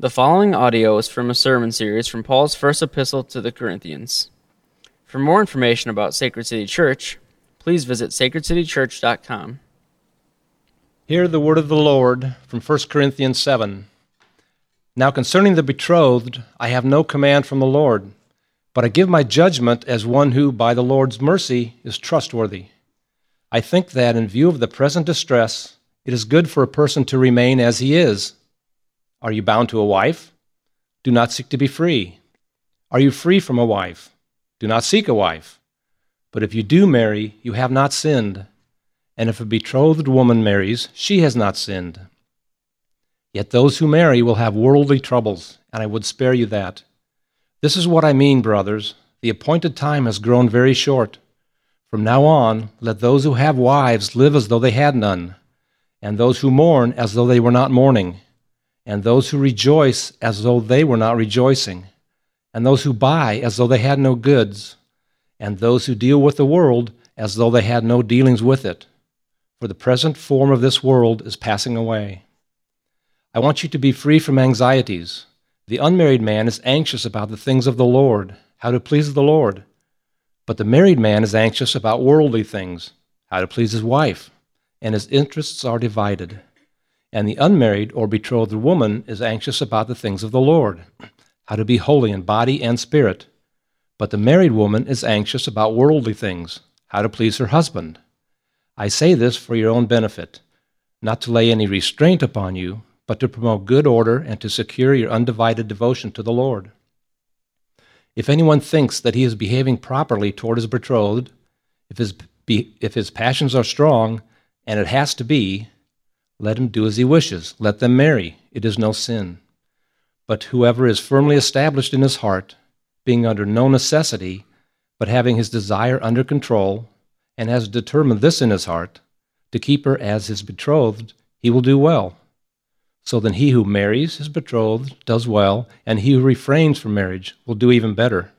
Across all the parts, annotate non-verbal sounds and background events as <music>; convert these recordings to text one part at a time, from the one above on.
The following audio is from a sermon series from Paul's first epistle to the Corinthians. For more information about Sacred City Church, please visit sacredcitychurch.com. Hear the word of the Lord from 1 Corinthians 7. Now concerning the betrothed, I have no command from the Lord, but I give my judgment as one who, by the Lord's mercy, is trustworthy. I think that, in view of the present distress, it is good for a person to remain as he is. Are you bound to a wife? Do not seek to be free. Are you free from a wife? Do not seek a wife. But if you do marry, you have not sinned. And if a betrothed woman marries, she has not sinned. Yet those who marry will have worldly troubles, and I would spare you that. This is what I mean, brothers. The appointed time has grown very short. From now on, let those who have wives live as though they had none, and those who mourn as though they were not mourning and those who rejoice as though they were not rejoicing, and those who buy as though they had no goods, and those who deal with the world as though they had no dealings with it. For the present form of this world is passing away. I want you to be free from anxieties. The unmarried man is anxious about the things of the Lord, how to please the Lord. But the married man is anxious about worldly things, how to please his wife, and his interests are divided. And the unmarried or betrothed woman is anxious about the things of the Lord, how to be holy in body and spirit. But the married woman is anxious about worldly things, how to please her husband. I say this for your own benefit, not to lay any restraint upon you, but to promote good order and to secure your undivided devotion to the Lord. If anyone thinks that he is behaving properly toward his betrothed, if his, be, if his passions are strong, and it has to be, let him do as he wishes. Let them marry. It is no sin. But whoever is firmly established in his heart, being under no necessity, but having his desire under control, and has determined this in his heart, to keep her as his betrothed, he will do well. So then he who marries his betrothed does well, and he who refrains from marriage will do even better.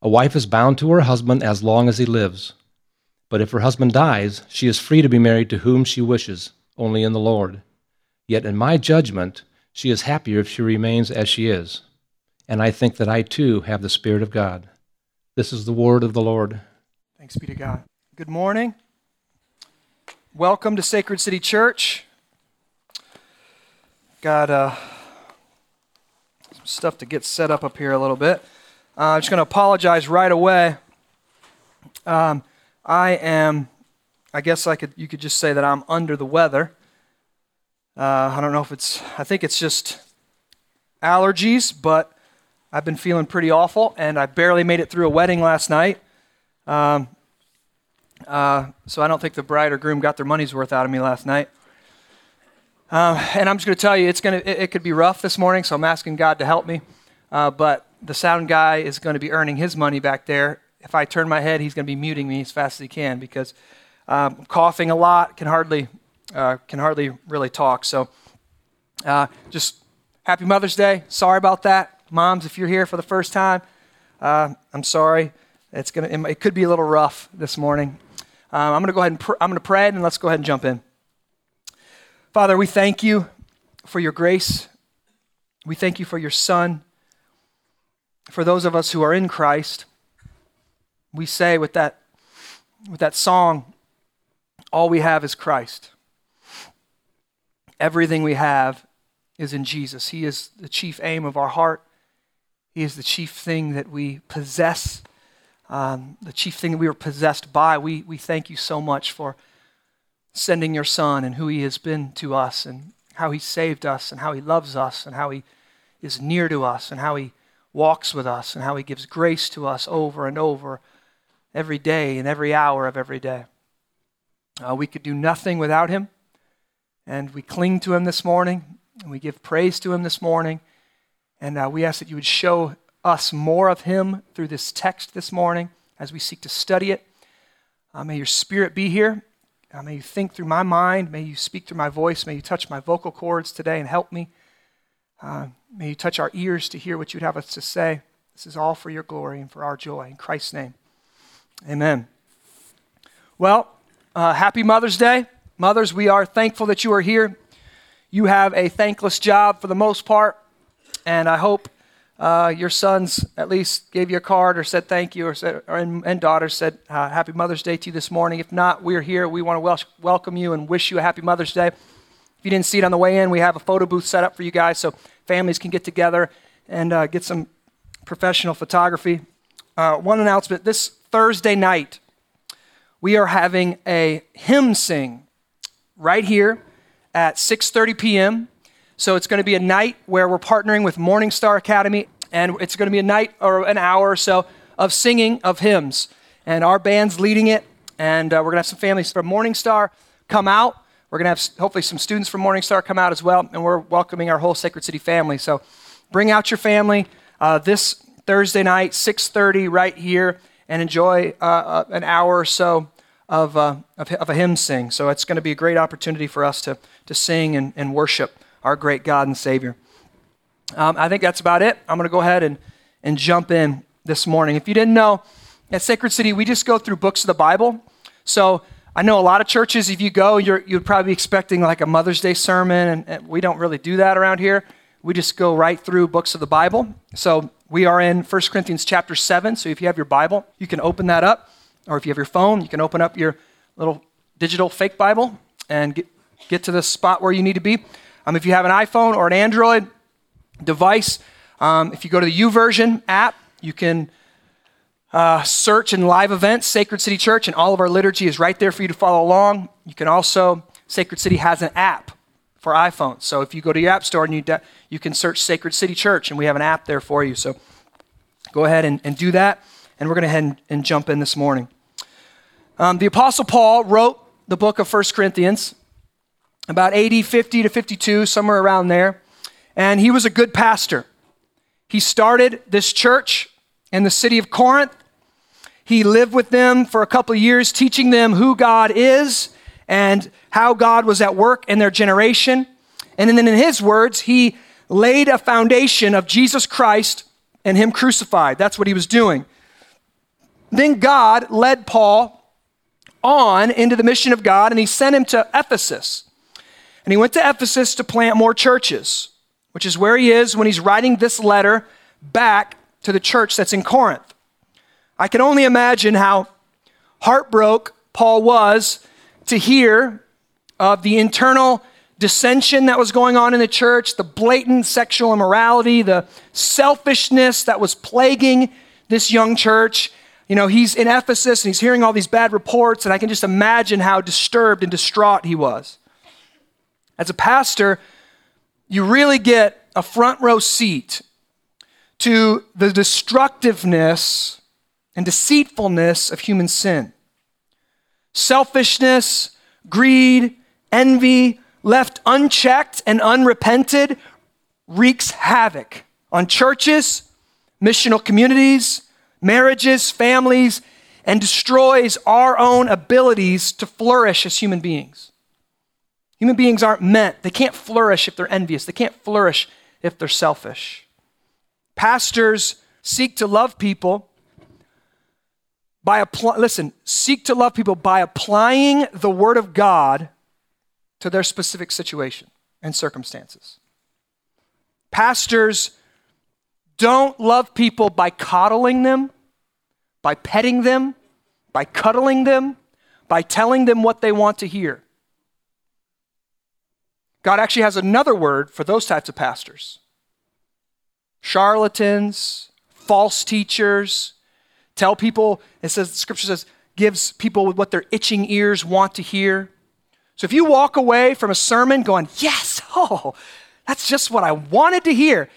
A wife is bound to her husband as long as he lives. But if her husband dies, she is free to be married to whom she wishes only in the Lord. Yet in my judgment, she is happier if she remains as she is. And I think that I too have the Spirit of God. This is the word of the Lord. Thanks be to God. Good morning. Welcome to Sacred City Church. Got uh, some stuff to get set up up here a little bit. Uh, I'm just going to apologize right away. Um, I am I guess I could you could just say that I'm under the weather. Uh, I don't know if it's I think it's just allergies, but I've been feeling pretty awful, and I barely made it through a wedding last night. Um, uh, so I don't think the bride or groom got their money's worth out of me last night. Um, and I'm just going to tell you, it's going to it, it, could be rough this morning, so I'm asking God to help me. Uh, but the sound guy is going to be earning his money back there. If I turn my head, he's going to be muting me as fast as he can because um, coughing a lot, can hardly, uh, can hardly really talk. So uh, just happy Mother's Day. Sorry about that. Moms, if you're here for the first time, uh, I'm sorry. It's gonna, it could be a little rough this morning. Um, I'm going to go ahead and pr- I'm going to pray and let's go ahead and jump in. Father, we thank you for your grace. We thank you for your Son. For those of us who are in Christ, we say with that, with that song, all we have is Christ. Everything we have is in Jesus. He is the chief aim of our heart. He is the chief thing that we possess, um, the chief thing that we were possessed by. We, we thank you so much for sending your Son and who He has been to us and how He saved us and how He loves us and how He is near to us and how He walks with us and how He gives grace to us over and over every day and every hour of every day. Uh, we could do nothing without him. And we cling to him this morning, and we give praise to him this morning. And uh, we ask that you would show us more of him through this text this morning as we seek to study it. Uh, may your spirit be here. Uh, may you think through my mind. May you speak through my voice. May you touch my vocal cords today and help me. Uh, may you touch our ears to hear what you'd have us to say. This is all for your glory and for our joy. In Christ's name, amen. Well, uh, happy Mother's Day. Mothers, we are thankful that you are here. You have a thankless job for the most part. and I hope uh, your sons at least gave you a card or said thank you, or said, or, and, and daughters said uh, Happy Mother's Day to you this morning. If not, we're here. We want to wel- welcome you and wish you a Happy Mother's Day. If you didn't see it on the way in, we have a photo booth set up for you guys so families can get together and uh, get some professional photography. Uh, one announcement this Thursday night, we are having a hymn sing right here at 6:30 p.m. So it's going to be a night where we're partnering with Morning Star Academy, and it's going to be a night or an hour or so of singing of hymns. And our band's leading it, and uh, we're going to have some families from Morning Star come out. We're going to have hopefully some students from Morning Star come out as well, and we're welcoming our whole Sacred City family. So bring out your family uh, this Thursday night, 6:30, right here, and enjoy uh, uh, an hour or so of, uh, of, of, a hymn sing. So it's going to be a great opportunity for us to, to sing and, and worship our great God and Savior. Um, I think that's about it. I'm going to go ahead and, and jump in this morning. If you didn't know, at Sacred City, we just go through books of the Bible. So I know a lot of churches, if you go, you you'd probably be expecting like a Mother's Day sermon, and, and we don't really do that around here. We just go right through books of the Bible. So we are in 1 Corinthians chapter 7. So if you have your Bible, you can open that up. Or if you have your phone, you can open up your little digital fake Bible and get, get to the spot where you need to be. Um, if you have an iPhone or an Android device, um, if you go to the YouVersion app, you can uh, search in live events, Sacred City Church, and all of our liturgy is right there for you to follow along. You can also, Sacred City has an app for iPhones. So if you go to your app store and you, de- you can search Sacred City Church, and we have an app there for you. So go ahead and, and do that. And we're going to head and, jump in this morning. Um, the Apostle Paul wrote the book of 1 Corinthians about AD 50 to 52, somewhere around there. And he was a good pastor. He started this church in the city of Corinth. He lived with them for a couple of years, teaching them who God is and how God was at work in their generation. And then, in his words, he laid a foundation of Jesus Christ and him crucified. That's what he was doing. Then God led Paul on into the mission of God and he sent him to Ephesus. And he went to Ephesus to plant more churches, which is where he is when he's writing this letter back to the church that's in Corinth. I can only imagine how heartbroken Paul was to hear of the internal dissension that was going on in the church, the blatant sexual immorality, the selfishness that was plaguing this young church. You know, he's in Ephesus and he's hearing all these bad reports, and I can just imagine how disturbed and distraught he was. As a pastor, you really get a front row seat to the destructiveness and deceitfulness of human sin. Selfishness, greed, envy, left unchecked and unrepented, wreaks havoc on churches, missional communities, marriages, families, and destroys our own abilities to flourish as human beings. Human beings aren't meant, they can't flourish if they're envious, they can't flourish if they're selfish. Pastors seek to love people by applying, listen, seek to love people by applying the Word of God to their specific situation and circumstances. Pastors don't love people by coddling them, by petting them, by cuddling them, by telling them what they want to hear. God actually has another word for those types of pastors charlatans, false teachers, tell people, it says, the scripture says, gives people what their itching ears want to hear. So if you walk away from a sermon going, yes, oh, that's just what I wanted to hear,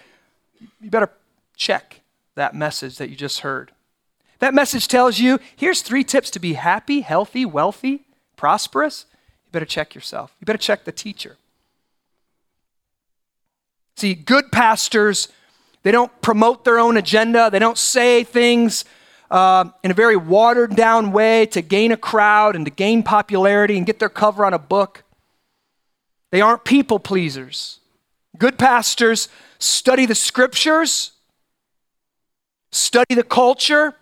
you better check that message that you just heard. That message tells you here's three tips to be happy, healthy, wealthy, prosperous. You better check yourself. You better check the teacher. See, good pastors, they don't promote their own agenda, they don't say things uh, in a very watered down way to gain a crowd and to gain popularity and get their cover on a book. They aren't people pleasers. Good pastors study the scriptures, study the culture,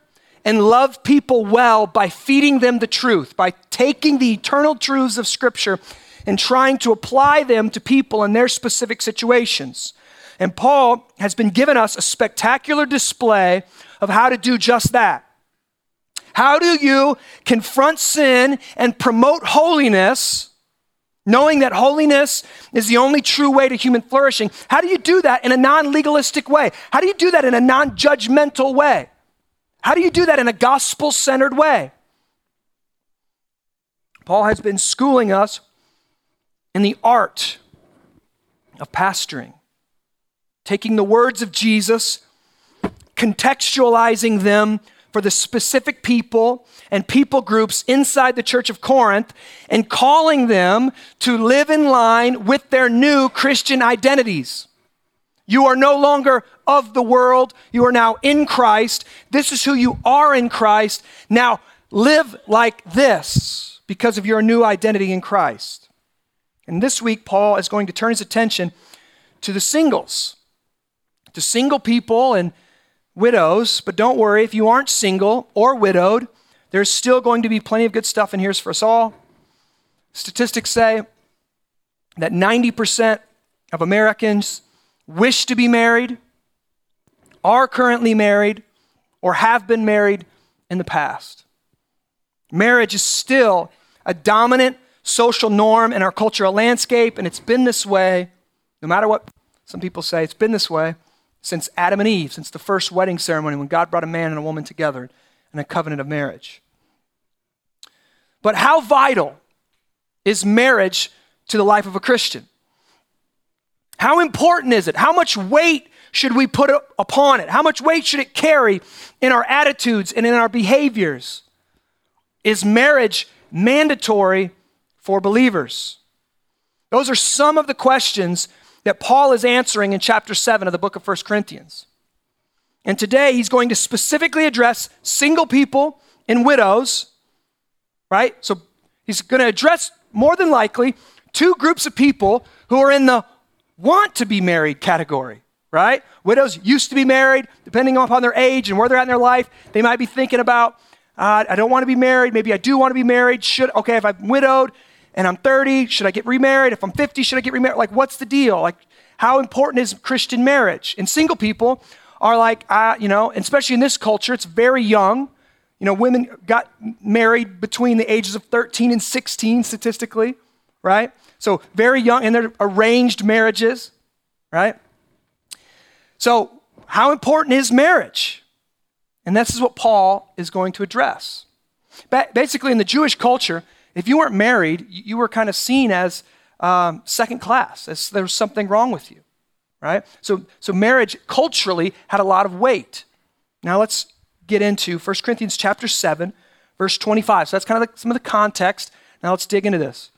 and love people well by feeding them the truth, by taking the eternal truths of Scripture and trying to apply them to people in their specific situations. And Paul has been given us a spectacular display of how to do just that. How do you confront sin and promote holiness, knowing that holiness is the only true way to human flourishing? How do you do that in a non legalistic way? How do you do that in a non judgmental way? How do you do that in a gospel centered way? Paul has been schooling us in the art of pastoring, taking the words of Jesus, contextualizing them for the specific people and people groups inside the church of Corinth, and calling them to live in line with their new Christian identities. You are no longer of the world. You are now in Christ. This is who you are in Christ. Now live like this because of your new identity in Christ. And this week, Paul is going to turn his attention to the singles, to single people and widows. But don't worry, if you aren't single or widowed, there's still going to be plenty of good stuff in here for us all. Statistics say that 90% of Americans wish to be married, are currently married, or have been married in the past. Marriage is still a dominant social norm in our cultural landscape, and it's been this way, no matter what some people say, it's been this way since Adam and Eve, since the first wedding ceremony when God brought a man and a woman together in a covenant of marriage. But how vital is marriage to the life of a Christian? How important is it? How much weight should we put upon it? How much weight should it carry in our attitudes and in our behaviors? Is marriage mandatory for believers? Those are some of the questions that Paul is answering in chapter 7 of the book of 1 Corinthians. And today he's going to specifically address single people and widows, right? So he's going to address more than likely two groups of people who are in the want to be married category, right? Widows used to be married, depending upon their age and where they're at in their life, they might be thinking about, uh, I don't want to be married. Maybe I do want to be married. Should, okay, if I'm widowed, and I'm 30, should I get remarried? If I'm 50, should I get remarried? Like, what's the deal? Like, how important is Christian marriage? And single people are like, uh, you know, especially in this culture, it's very young. You know, women got married between the ages of 13 and 16 statistically, right? So very young, and they're arranged marriages, right? So, how important is marriage? And this is what Paul is going to address. Basically, in the Jewish culture, if you weren't married, you were kind of seen as um, second class, as something wrong with you, right? So, so marriage culturally had a lot of weight. Now let's get into 1 Corinthians chapter 7, verse 25. So that's kind of some of the context. Now let's dig into this.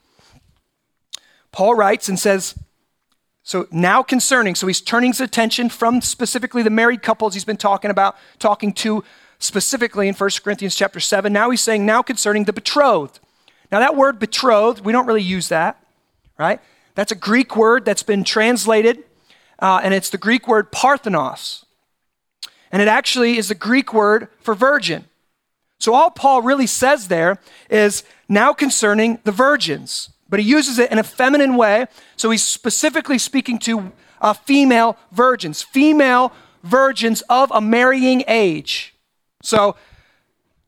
Paul writes and says, so now concerning, so he's turning his attention from specifically the married couples he's been talking about, talking to specifically in 1 Corinthians chapter 7. Now he's saying, now concerning the betrothed. Now, that word betrothed, we don't really use that, right? That's a Greek word that's been translated, uh, and it's the Greek word parthenos. And it actually is the Greek word for virgin. So, all Paul really says there is now concerning the virgins, but he uses it in a feminine way. So, he's specifically speaking to uh, female virgins, female virgins of a marrying age. So,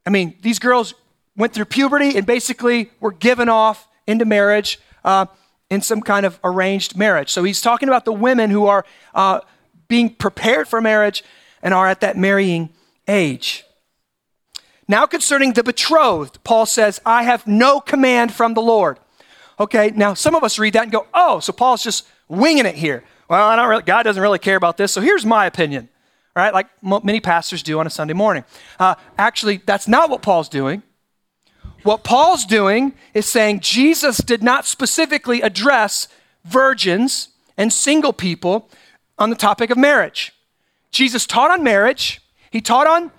I mean, these girls went through puberty and basically were given off into marriage uh, in some kind of arranged marriage. So he's talking about the women who are uh, being prepared for marriage and are at that marrying age. Now, concerning the betrothed, Paul says, I have no command from the Lord. Okay, now some of us read that and go, oh, so Paul's just winging it here. Well, I don't really, God doesn't really care about this, so here's my opinion, right? Like many pastors do on a Sunday morning. Uh, actually, that's not what Paul's doing. What Paul's doing is saying Jesus did not specifically address virgins and single people on the topic of marriage. Jesus taught on marriage, he taught on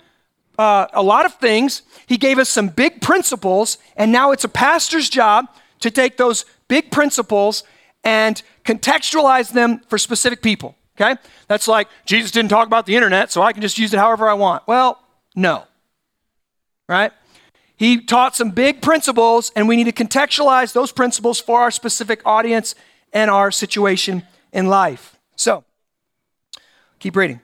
uh, a lot of things. He gave us some big principles, and now it's a pastor's job to take those big principles and contextualize them for specific people. Okay? That's like Jesus didn't talk about the internet, so I can just use it however I want. Well, no. Right? He taught some big principles, and we need to contextualize those principles for our specific audience and our situation in life. So, Keep reading.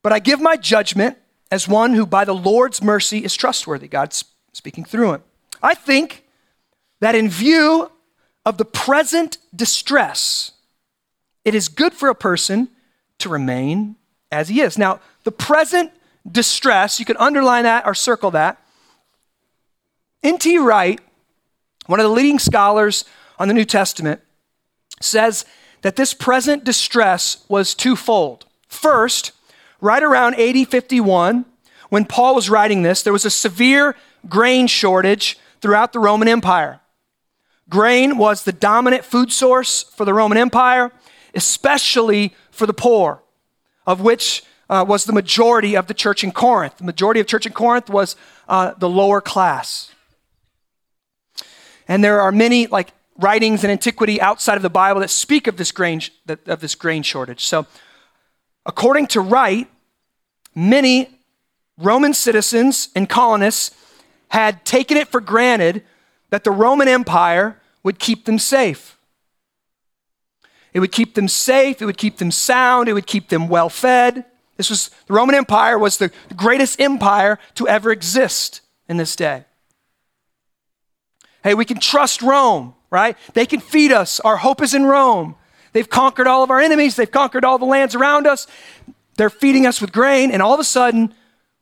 But I give my judgment as one who by the Lord's mercy is trustworthy. God's speaking through him. I think that in view of the present distress, it is good for a person to remain as he is. Now, the present distress, you could underline that or circle that. N.T. Wright, one of the leading scholars on the New Testament, says that this present distress was twofold. First, right around AD 51, when Paul was writing this, there was a severe grain shortage throughout the Roman Empire. Grain was the dominant food source for the Roman Empire, especially for the poor, of which uh, was the majority of the church in Corinth. The majority of church in Corinth was uh, the lower class. And there are many like writings in antiquity outside of the Bible that speak of this grain, of this grain shortage. So, according to Wright, many Roman citizens and colonists had taken it for granted that the Roman Empire would keep them safe. It would keep them safe, it would keep them sound, it would keep them well fed. This was the Roman Empire was the greatest empire to ever exist in this day. Hey, we can trust Rome, right? They can feed us. Our hope is in Rome. They've conquered all of our enemies, they've conquered all the lands around us. They're feeding us with grain, and all of a sudden,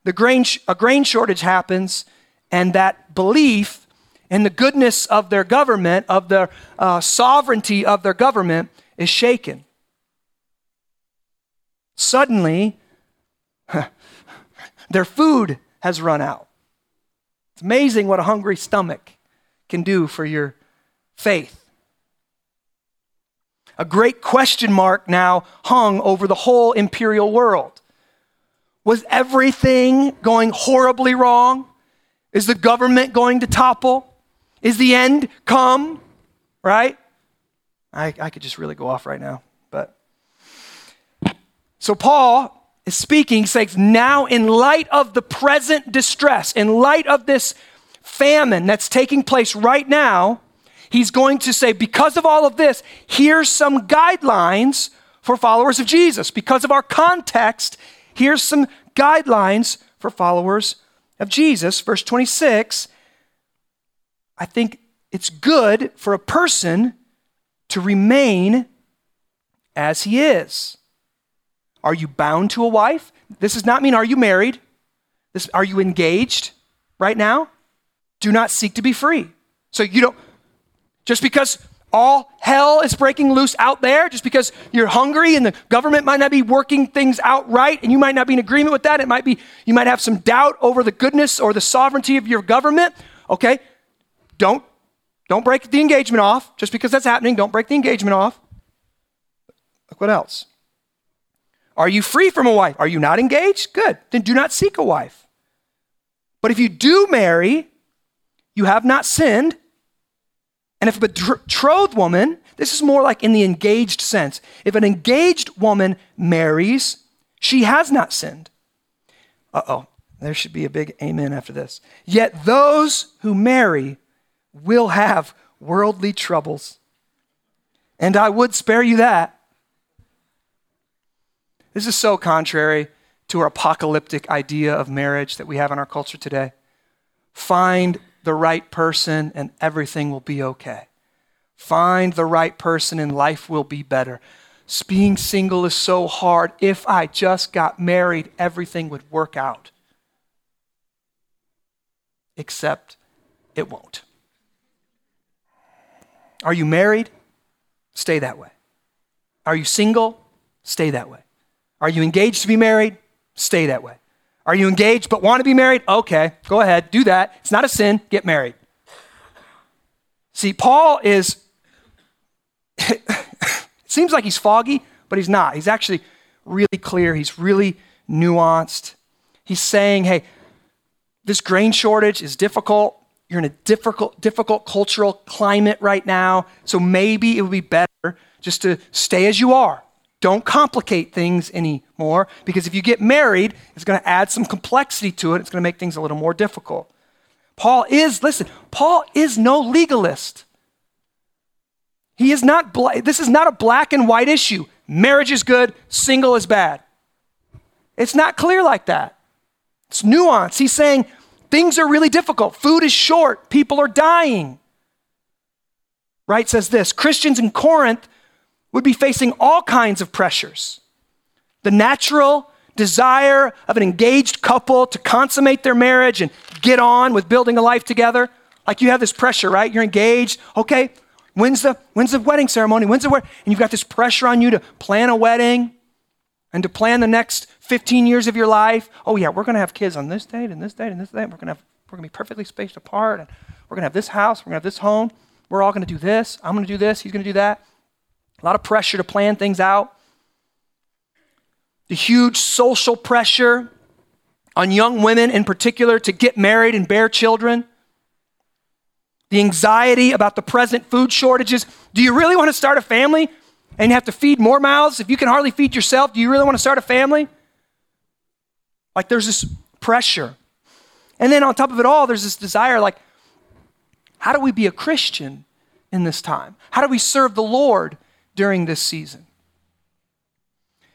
the grain, a grain shortage happens, and that belief in the goodness of their government, of the uh, sovereignty of their government, is shaken. Suddenly, <laughs> their food has run out. It's amazing what a hungry stomach can do for your faith. A great question mark now hung over the whole imperial world. Was everything going horribly wrong? Is the government going to topple? Is the end come? Right? I, I could just really go off right now, but. So Paul is speaking, saying, now in light of the present distress, in light of this famine that's taking place right now, he's going to say, because of all of this, here's some guidelines for followers of Jesus. Because of our context, here's some guidelines for followers of Jesus. Verse 26 I think it's good for a person to remain as he is. Are you bound to a wife? This does not mean are you married? This, are you engaged right now? Do not seek to be free. So you don't, just because all hell is breaking loose out there, just because you're hungry and the government might not be working things out right and you might not be in agreement with that, it might be, you might have some doubt over the goodness or the sovereignty of your government, okay? Don't, don't break the engagement off. Just because that's happening, don't break the engagement off. Look what else. Are you free from a wife? Are you not engaged? Good. Then do not seek a wife. But if you do marry, you have not sinned. And if a betrothed woman, this is more like in the engaged sense, if an engaged woman marries, she has not sinned. Uh oh, there should be a big amen after this. Yet those who marry will have worldly troubles. And I would spare you that. This is so contrary to our apocalyptic idea of marriage that we have in our culture today. Find the right person and everything will be okay. Find the right person and life will be better. Being single is so hard. If I just got married, everything would work out. Except it won't. Are you married? Stay that way. Are you single? Stay that way. Are you engaged to be married? Stay that way. Are you engaged but want to be married? Okay, go ahead, do that. It's not a sin, get married. See, Paul is, it <laughs> seems like he's foggy, but he's not. He's actually really clear, he's really nuanced. He's saying, hey, this grain shortage is difficult. You're in a difficult, difficult cultural climate right now, so maybe it would be better just to stay as you are. Don't complicate things anymore because if you get married, it's going to add some complexity to it. It's going to make things a little more difficult. Paul is, listen, Paul is no legalist. He is not, this is not a black and white issue. marriage is good, single is bad. It's not clear like that. It's nuance. He's saying things are really difficult. Food is short, people are dying. Wright says this Christians in Corinth would be facing all kinds of pressures. The natural desire of an engaged couple to consummate their marriage and get on with building a life together. Like you have this pressure, right? You're engaged. Okay, when's the when's the wedding ceremony? When's the wedding? And you've got this pressure on you to plan a wedding and to plan the next 15 years of your life. Oh yeah, we're gonna have kids on this date and this date and this date. We're gonna have we're gonna be perfectly spaced apart and we're gonna have this house, we're gonna have this home. We're all gonna do this. I'm gonna do this, he's gonna do that. A lot of pressure to plan things out. The huge social pressure on young women in particular to get married and bear children the anxiety about the present food shortages. Do you really want to start a family and have to feed more mouths if you can hardly feed yourself? Do you really want to start a family? Like there's this pressure. And then on top of it all, there's this desire like, how do we be a Christian in this time? How do we serve the Lord during this season?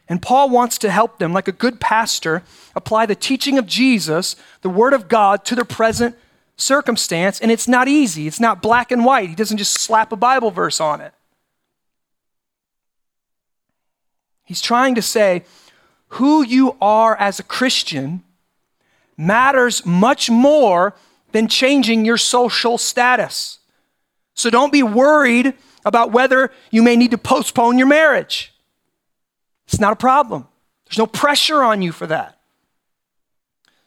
And Paul wants to help them, like a good pastor, apply the teaching of Jesus, the Word of God, to their present circumstance, and it's not easy. It's not black and white. He doesn't just slap a Bible verse on it. He's trying to say who you are as a Christian matters much more than changing your social status. So don't be worried about whether you may need to postpone your marriage. It's not a problem. There's no pressure on you for that.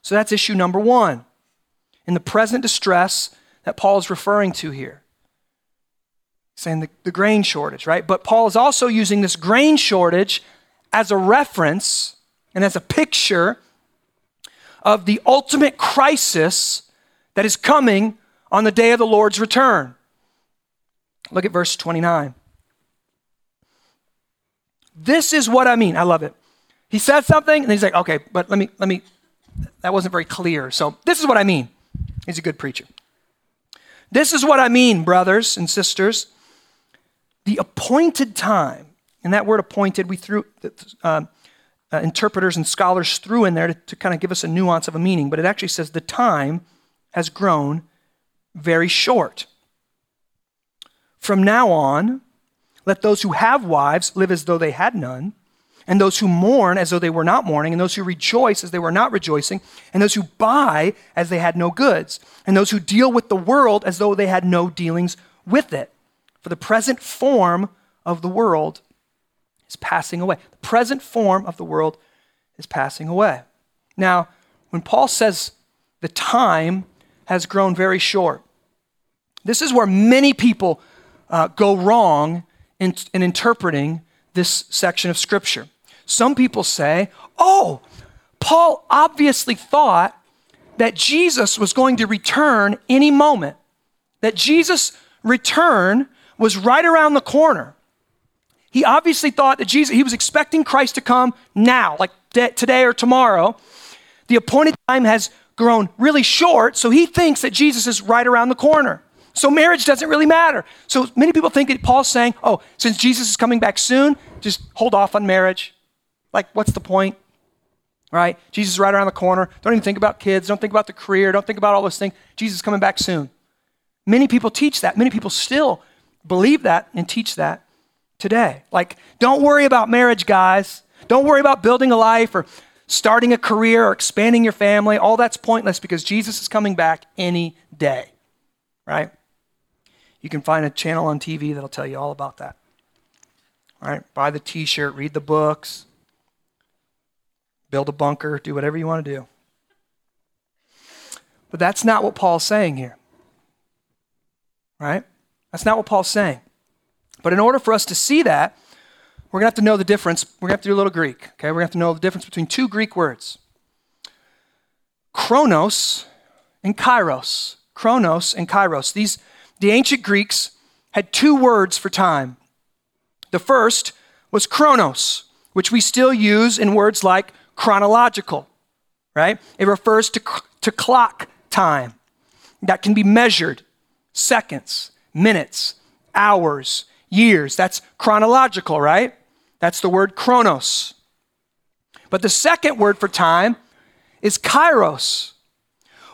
So that's issue number one in the present distress that Paul is referring to here. Saying the, the grain shortage, right? But Paul is also using this grain shortage as a reference and as a picture of the ultimate crisis that is coming on the day of the Lord's return. Look at verse 29. This is what I mean. I love it. He said something and he's like, okay, but let me, let me, that wasn't very clear. So this is what I mean. He's a good preacher. This is what I mean, brothers and sisters. The appointed time, and that word appointed, we threw, uh, uh, interpreters and scholars threw in there to, to kind of give us a nuance of a meaning, but it actually says the time has grown very short. From now on, let those who have wives live as though they had none and those who mourn as though they were not mourning, and those who rejoice as they were not rejoicing, and those who buy as they had no goods, and those who deal with the world as though they had no dealings with it. For the present form of the world is passing away. The present form of the world is passing away. Now, when Paul says the time has grown very short, this is where many people uh, go wrong in, in interpreting this section of Scripture. Some people say, oh, Paul obviously thought that Jesus was going to return any moment, that Jesus' return was right around the corner. He obviously thought that Jesus, he was expecting Christ to come now, like today or tomorrow. The appointed time has grown really short, so he thinks that Jesus is right around the corner. So marriage doesn't really matter. So many people think that Paul's saying, oh, since Jesus is coming back soon, just hold off on marriage. Like, what's the point? Right? Jesus is right around the corner. Don't even think about kids. Don't think about the career. Don't think about all those things. Jesus is coming back soon. Many people teach that. Many people still believe that and teach that today. Like, don't worry about marriage, guys. Don't worry about building a life or starting a career or expanding your family. All that's pointless because Jesus is coming back any day. Right? You can find a channel on TV that'll tell you all about that. All right? Buy the t shirt, read the books, build a bunker, do whatever you want to do. But that's not what Paul's saying here. Right? That's not what Paul's saying. But in order for us to see that, we're going to have to know the difference. We're going to have to do a little Greek. Okay? We're going to have to know the difference between two Greek words chronos and kairos. Chronos and kairos. These, the ancient Greeks had two words for time. The first was chronos, which we still use in words like chronological, right? It refers to, to clock time that can be measured seconds, minutes, hours, years. That's chronological, right? That's the word chronos. But the second word for time is kairos,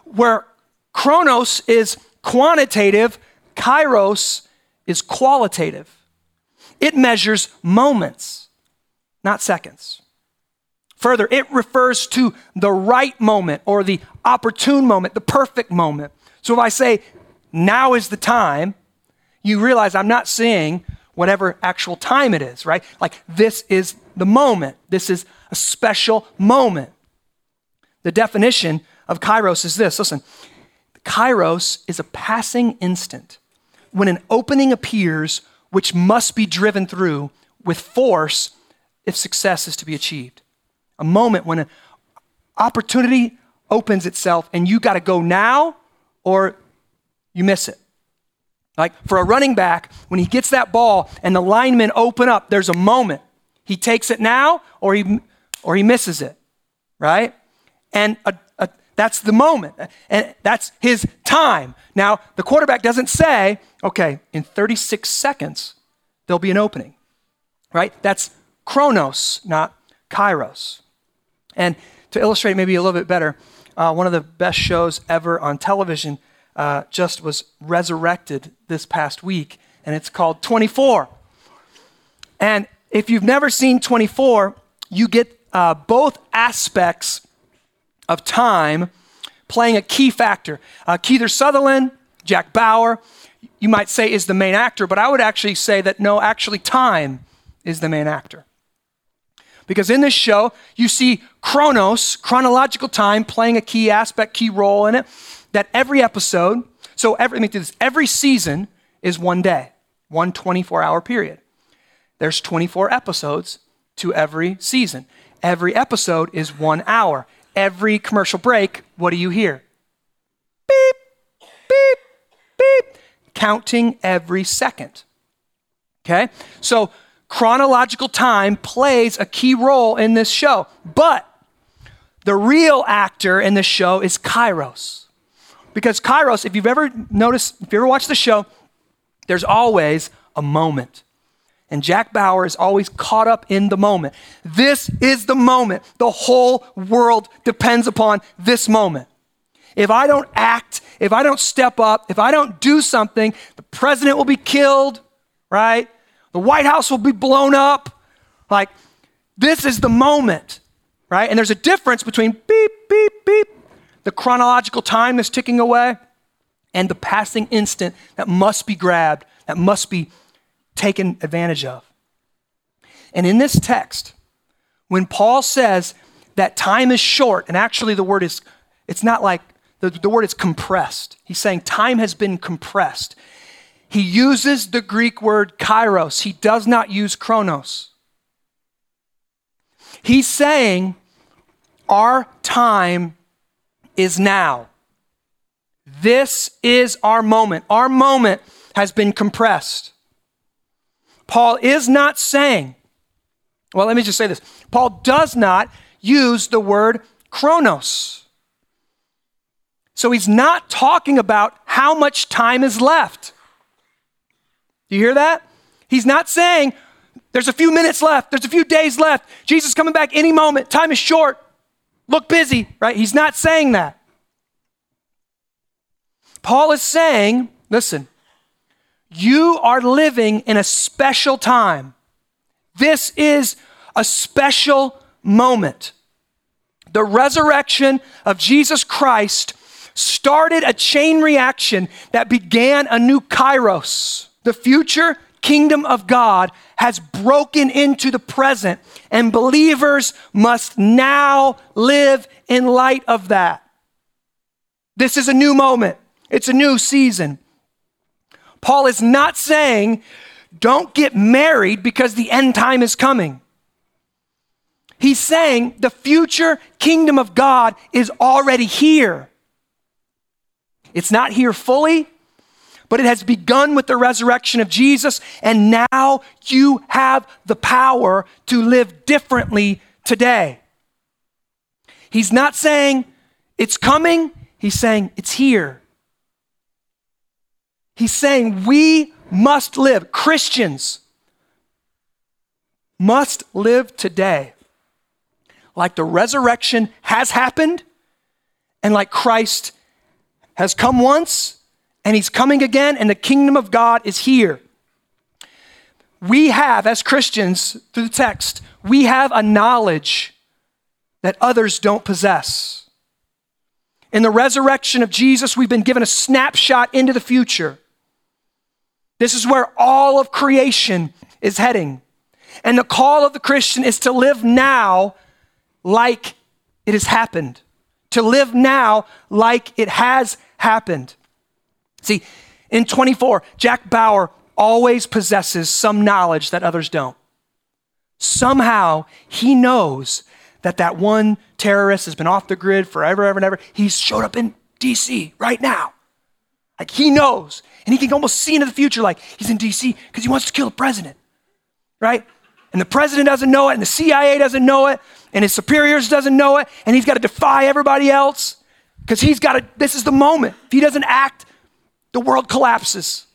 where chronos is quantitative, kairos is qualitative. It measures moments, not seconds. Further, it refers to the right moment or the opportune moment, the perfect moment. So if I say, now is the time, you realize I'm not saying whatever actual time it is, right? Like this is the moment. This is a special moment. The definition of kairos is this listen, kairos is a passing instant when an opening appears which must be driven through with force if success is to be achieved. A moment when an opportunity opens itself and you got to go now or you miss it. Like for a running back, when he gets that ball and the linemen open up, there's a moment. He takes it now or he, or he misses it, right? And a, that's the moment. And that's his time. Now, the quarterback doesn't say, okay, in 36 seconds, there'll be an opening, right? That's chronos, not kairos. And to illustrate maybe a little bit better, uh, one of the best shows ever on television uh, just was resurrected this past week, and it's called 24. And if you've never seen 24, you get uh, both aspects of time playing a key factor. Uh, Kiefer Sutherland, Jack Bauer, you might say is the main actor, but I would actually say that no, actually, time is the main actor. Because in this show, you see chronos, chronological time, playing a key aspect, key role in it that every episode, so every, let me do this, every season is one day, one 24 hour period. There's 24 episodes to every season. Every episode is one hour. Every commercial break, what do you hear? Beep, beep, beep, counting every second. Okay? So chronological time plays a key role in this show. But the real actor in this show is Kairos. Because Kairos, if you've ever noticed, if you ever watched the show, there's always a moment. And Jack Bauer is always caught up in the moment. This is the moment. The whole world depends upon this moment. If I don't act, if I don't step up, if I don't do something, the president will be killed, right? The White House will be blown up. Like, this is the moment, right? And there's a difference between beep, beep, beep, the chronological time that's ticking away, and the passing instant that must be grabbed, that must be taken advantage of. And in this text, when Paul says that time is short, and actually the word is, it's not like, the, the word is compressed. He's saying time has been compressed. He uses the Greek word kairos, he does not use chronos. He's saying our time is now. This is our moment. Our moment has been compressed. Paul is not saying, well, let me just say this. Paul does not use the word chronos. So he's not talking about how much time is left. Do you hear that? He's not saying there's a few minutes left, there's a few days left, Jesus coming back any moment, time is short. Look busy, right? He's not saying that. Paul is saying, listen, you are living in a special time. This is a special moment. The resurrection of Jesus Christ started a chain reaction that began a new kairos. The future kingdom of God has broken into the present, and believers must now live in light of that. This is a new moment, it's a new season. Paul is not saying, don't get married because the end time is coming. He's saying the future kingdom of God is already here. It's not here fully, but it has begun with the resurrection of Jesus, and now you have the power to live differently today. He's not saying it's coming, he's saying it's here. He's saying we must live, Christians, must live today like the resurrection has happened and like Christ has come once and he's coming again and the kingdom of God is here. We have, as Christians, through the text, we have a knowledge that others don't possess. In the resurrection of Jesus, we've been given a snapshot into the future. This is where all of creation is heading. And the call of the Christian is to live now like it has happened, to live now like it has happened. See, in 24, Jack Bauer always possesses some knowledge that others don't. Somehow he knows that that one terrorist has been off the grid forever, ever, and ever. He's showed up in DC right now. Like he knows. And he can almost see into the future like he's in DC because he wants to kill the president. Right? And the president doesn't know it, and the CIA doesn't know it, and his superiors doesn't know it, and he's got to defy everybody else because he's got to, this is the moment. If he doesn't act, the world collapses.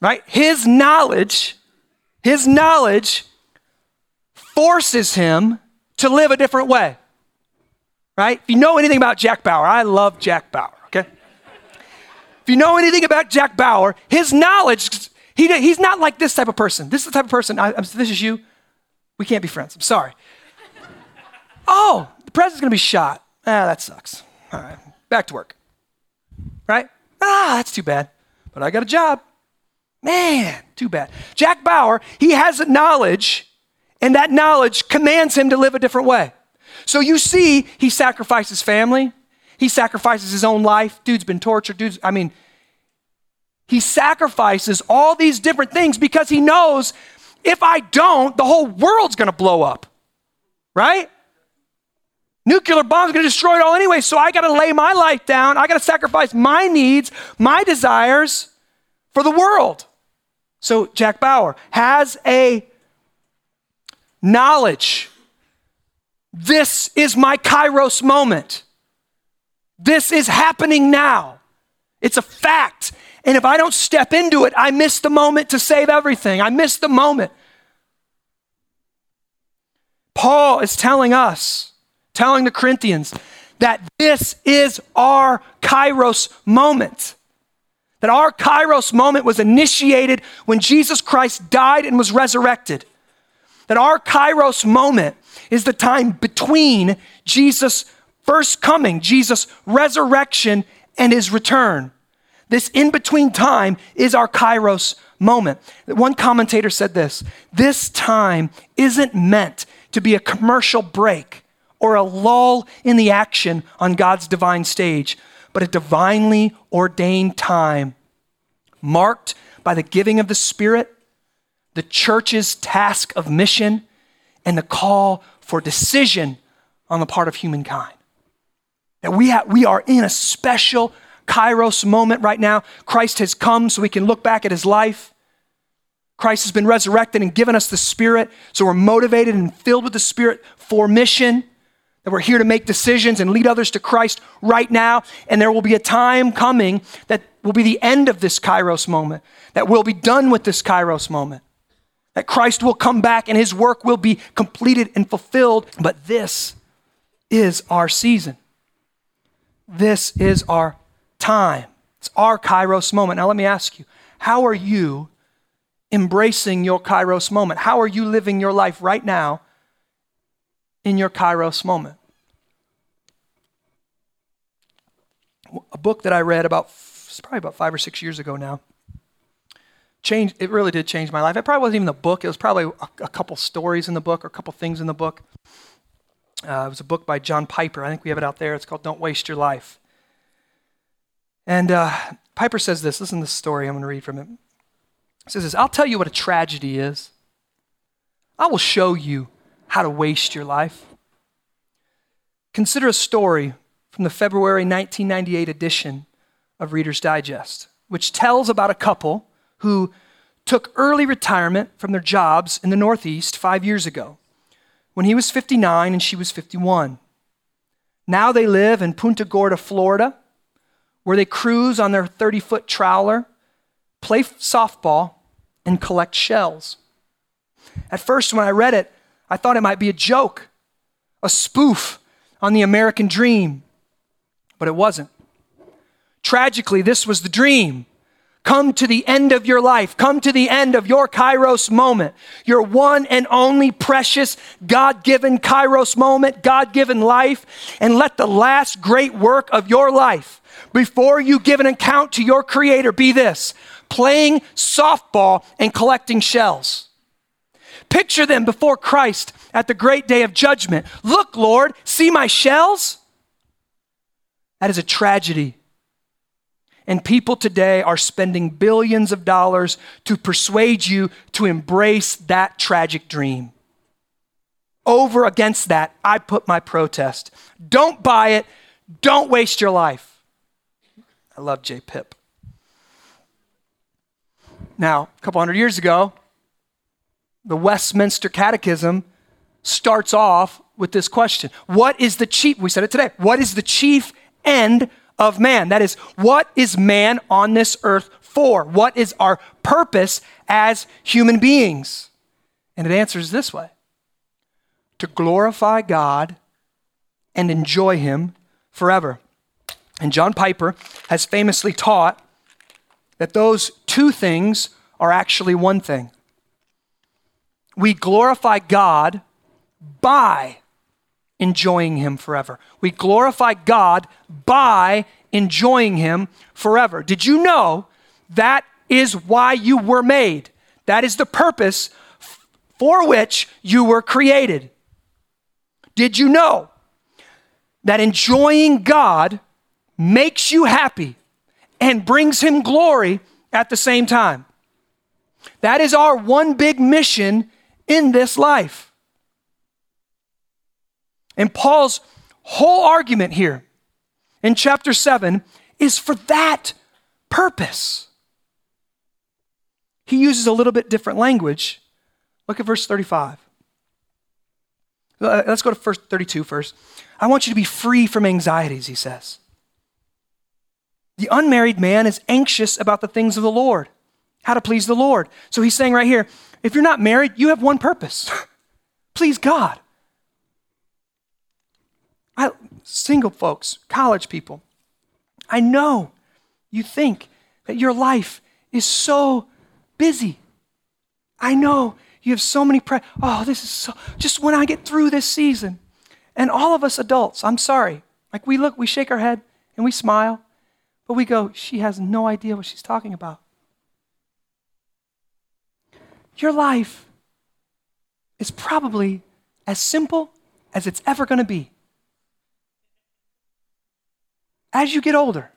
Right? His knowledge, his knowledge forces him to live a different way. Right? If you know anything about Jack Bauer, I love Jack Bauer? If you know anything about Jack Bauer, his knowledge, he, he's not like this type of person. This is the type of person, I, this is you. We can't be friends. I'm sorry. oh, the president's gonna be shot. Ah, that sucks. All right, back to work. Right? Ah, that's too bad. But I got a job. Man, too bad. Jack Bauer, he has a knowledge and that knowledge commands him to live a different way. So you see, he sacrifices family, he sacrifices his own life. Dude's been tortured. Dude's, I mean, he sacrifices all these different things because he knows if I don't, the whole world's gonna blow up, right? Nuclear bomb's gonna destroy it all anyway, so I gotta lay my life down. I gotta sacrifice my needs, my desires for the world. So Jack Bauer has a knowledge. This is my kairos moment. This is happening now. It's a fact. And if I don't step into it, I miss the moment to save everything. I miss the moment. Paul is telling us, telling the Corinthians, that this is our kairos moment. That our kairos moment was initiated when Jesus Christ died and was resurrected that our kairos moment is the time between Jesus' first coming, Jesus' resurrection, and his return. This in between time is our kairos moment. One commentator said this this time isn't meant to be a commercial break or a lull in the action on God's divine stage, but a divinely ordained time marked by the giving of the Spirit the church's task of mission and the call for decision on the part of humankind. That we, we are in a special kairos moment right now. Christ has come so we can look back at his life. Christ has been resurrected and given us the Spirit, so we're motivated and filled with the Spirit for mission. That we're here to make decisions and lead others to Christ right now. And there will be a time coming that will be the end of this kairos moment, that we'll be done with this kairos moment that Christ will come back and his work will be completed and fulfilled. But this is our season. This is our time. It's our kairos moment. Now, let me ask you how are you embracing your kairos moment? How are you living your life right now in your kairos moment? A book that I read about, probably about five or six years ago now changed, it really did change my life. It probably wasn't even the book, it was probably a, a couple stories in the book or a couple things in the book. Uh, it was a book by John Piper. I think we have it out there. It's called Don't Waste Your Life. And uh, Piper says this. Listen to this story. I'm going to read from it. It says this I'll tell you what a tragedy is. I will show you how to waste your life. Consider a story from the February 1998 edition of Reader's Digest, which tells about a couple who took early retirement from their jobs in the Northeast five years ago when he was 59 and she was 51. Now they live in Punta Gorda, Florida, where they cruise on their 30 foot trawler, play softball, and collect shells. At first, when I read it, I thought it might be a joke, a spoof on the American dream, but it wasn't. Tragically, this was the dream. Come to the end of your life. Come to the end of your kairos moment. Your one and only precious God given kairos moment, God given life. And let the last great work of your life before you give an account to your Creator be this playing softball and collecting shells. Picture them before Christ at the great day of judgment. Look, Lord, see my shells? That is a tragedy. And people today are spending billions of dollars to persuade you to embrace that tragic dream. Over against that, I put my protest. Don't buy it. Don't waste your life. I love J. Pip. Now, a couple hundred years ago, the Westminster Catechism starts off with this question What is the chief, we said it today, what is the chief end of man? That is, what is man on this earth for? What is our purpose as human beings? And it answers this way to glorify God and enjoy Him forever. And John Piper has famously taught that those two things are actually one thing. We glorify God by enjoying Him forever. We glorify God by enjoying Him forever. Did you know that is why you were made? That is the purpose for which you were created. Did you know that enjoying God makes you happy and brings Him glory at the same time? That is our one big mission in this life. And Paul's whole argument here in chapter 7 is for that purpose. He uses a little bit different language. Look at verse 35. Uh, let's go to verse 32 first. I want you to be free from anxieties, he says. The unmarried man is anxious about the things of the Lord, how to please the Lord. So he's saying right here if you're not married, you have one purpose <laughs> please God. I, single folks, college people, I know you think that your life is so busy. I know you have so many oh this is so just when I get through this season. And all of us adults, I'm sorry. Like we look, we shake our head and we smile, but we go, she has no idea what she's talking about. Your life is probably as simple as it's ever going to be. As you get older,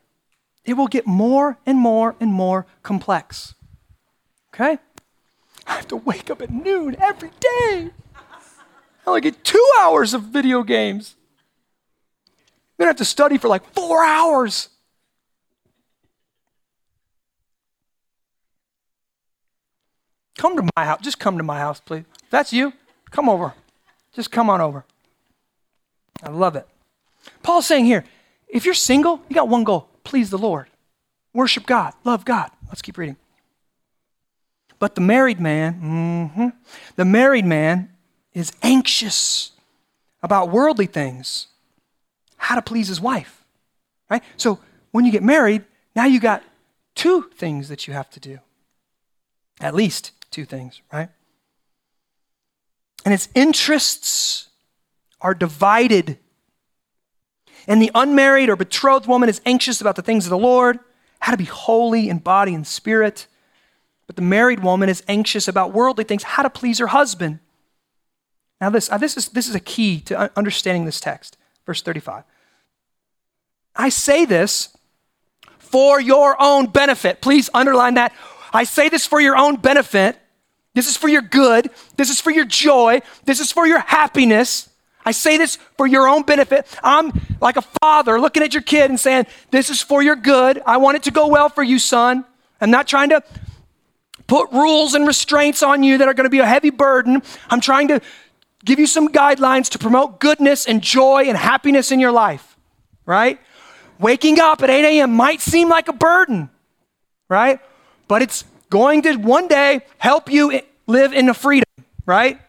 it will get more and more and more complex. Okay? I have to wake up at noon every day. I only get two hours of video games. Then I have to study for like four hours. Come to my house. Just come to my house, please. If that's you, come over. Just come on over. I love it. Paul's saying here if you're single, you got one goal please the Lord, worship God, love God. Let's keep reading. But the married man, mm-hmm, the married man is anxious about worldly things, how to please his wife. Right? So when you get married, now you got two things that you have to do. At least two things, right? And its interests are divided and the unmarried or betrothed woman is anxious about the things of the Lord, how to be holy in body and spirit. But the married woman is anxious about worldly things, how to please her husband. Now, this, uh, this, is, this is a key to understanding this text. Verse 35. I say this for your own benefit. Please underline that. I say this for your own benefit. This is for your good. This is for your joy. This is for your happiness. I say this for your own benefit. I'm like a father looking at your kid and saying, This is for your good. I want it to go well for you, son. I'm not trying to put rules and restraints on you that are going to be a heavy burden. I'm trying to give you some guidelines to promote goodness and joy and happiness in your life, right? Waking up at 8 a.m. might seem like a burden, right? But it's going to one day help you live in the freedom, right?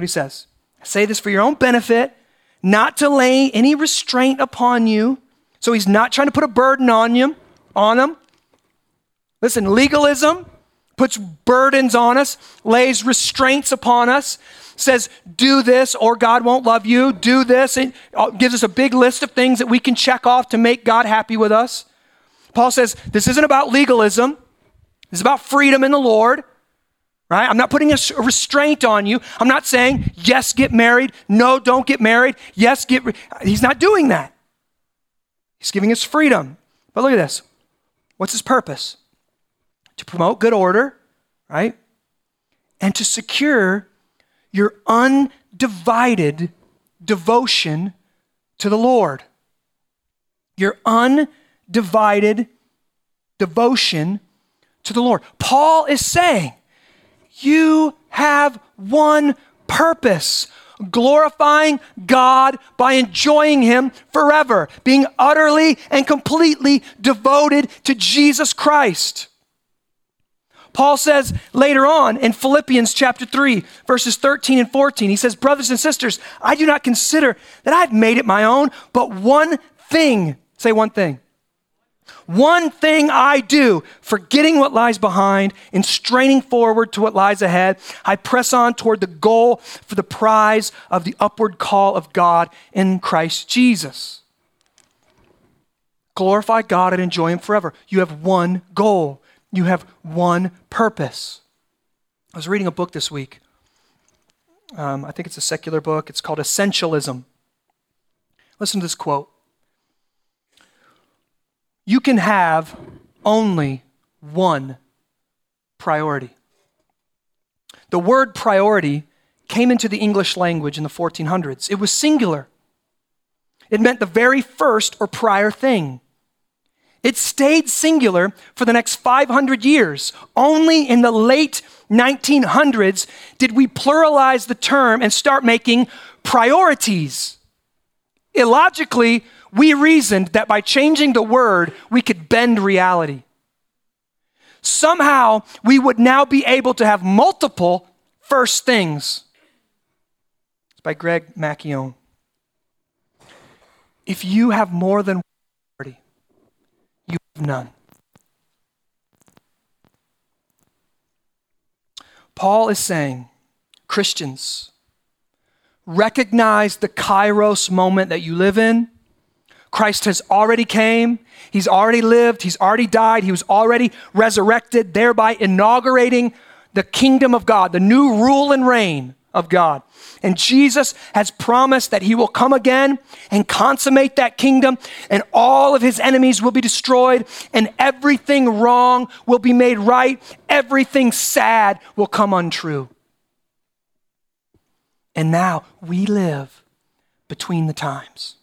What he says. I say this for your own benefit, not to lay any restraint upon you. So he's not trying to put a burden on you, on them. Listen, legalism puts burdens on us, lays restraints upon us, says, do this or God won't love you, do this, and uh, gives us a big list of things that we can check off to make God happy with us. Paul says, this isn't about legalism, it's about freedom in the Lord. Right? I'm not putting a restraint on you. I'm not saying, yes, get married. No, don't get married. Yes, get. Re-. He's not doing that. He's giving us freedom. But look at this. What's his purpose? To promote good order, right? And to secure your undivided devotion to the Lord. Your undivided devotion to the Lord. Paul is saying, you have one purpose glorifying God by enjoying Him forever, being utterly and completely devoted to Jesus Christ. Paul says later on in Philippians chapter 3, verses 13 and 14, he says, Brothers and sisters, I do not consider that I've made it my own, but one thing, say one thing, one thing I do, forgetting what lies behind and straining forward to what lies ahead, I press on toward the goal for the prize of the upward call of God in Christ Jesus. Glorify God and enjoy Him forever. You have one goal, you have one purpose. I was reading a book this week. Um, I think it's a secular book. It's called Essentialism. Listen to this quote you can have only one priority. The word priority came into the English language in the 1400s. It was singular, it meant the very first or prior thing. It stayed singular for the next 500 years. Only in the late 1900s did we pluralize the term and start making priorities. Illogically, we reasoned that by changing the word, we could bend reality. Somehow, we would now be able to have multiple first things. It's by Greg McKeown. If you have more than one you have none. Paul is saying, Christians, recognize the kairos moment that you live in. Christ has already came, he's already lived, he's already died, he was already resurrected, thereby inaugurating the kingdom of God, the new rule and reign of God. And Jesus has promised that he will come again and consummate that kingdom, and all of his enemies will be destroyed, and everything wrong will be made right, everything sad will come untrue. And now we live between the times.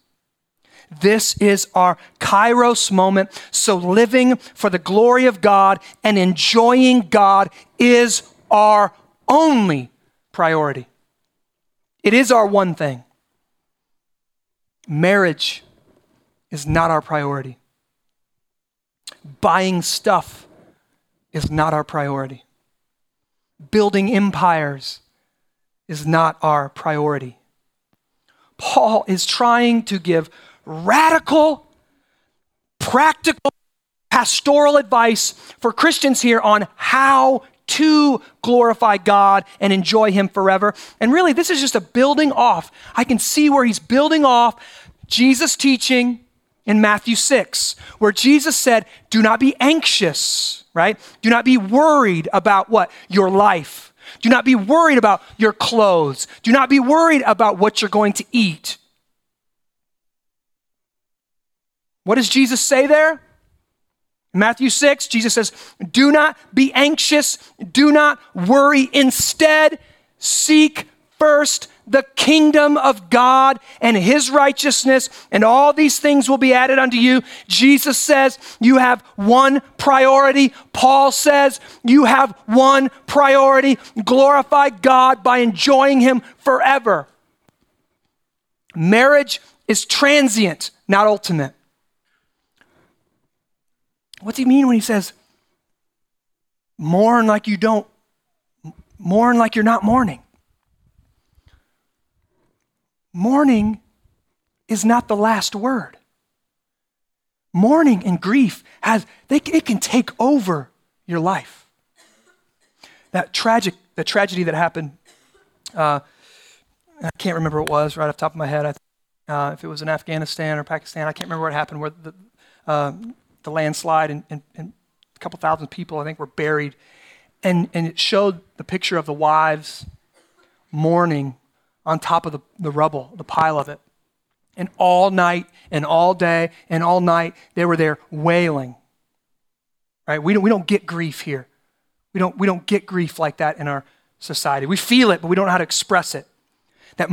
This is our kairos moment. So, living for the glory of God and enjoying God is our only priority. It is our one thing. Marriage is not our priority. Buying stuff is not our priority. Building empires is not our priority. Paul is trying to give radical, practical, pastoral advice for Christians here on how to glorify God and enjoy Him forever. And really, this is just a building off. I can see where he's building off Jesus' teaching in Matthew 6, where Jesus said, Do not be anxious, right? Do not be worried about what? Your life. Do not be worried about your clothes. Do not be worried about what you're going to eat. What does Jesus say there? Matthew 6, Jesus says, Do not be anxious, do not worry. Instead, seek first the kingdom of God and his righteousness, and all these things will be added unto you. Jesus says you have one priority. Paul says you have one priority glorify God by enjoying him forever. Marriage is transient, not ultimate. What What's he mean when he says, mourn like you don't mourn like you're not mourning. Mourning is not the last word. Mourning and grief has they, it can take over your life. That tragic, the tragedy that happened, uh, I can't remember what it was right off the top of my head. I, uh, if it was in Afghanistan or Pakistan, I can't remember what happened. Where the uh, the landslide and, and, and a couple thousand people, I think, were buried, and and it showed the picture of the wives mourning on top of the, the rubble, the pile of it. And all night and all day and all night, they were there wailing. Right? We don't, we don't get grief here. We don't, we don't get grief like that in our society. We feel it, but we don't know how to express it. That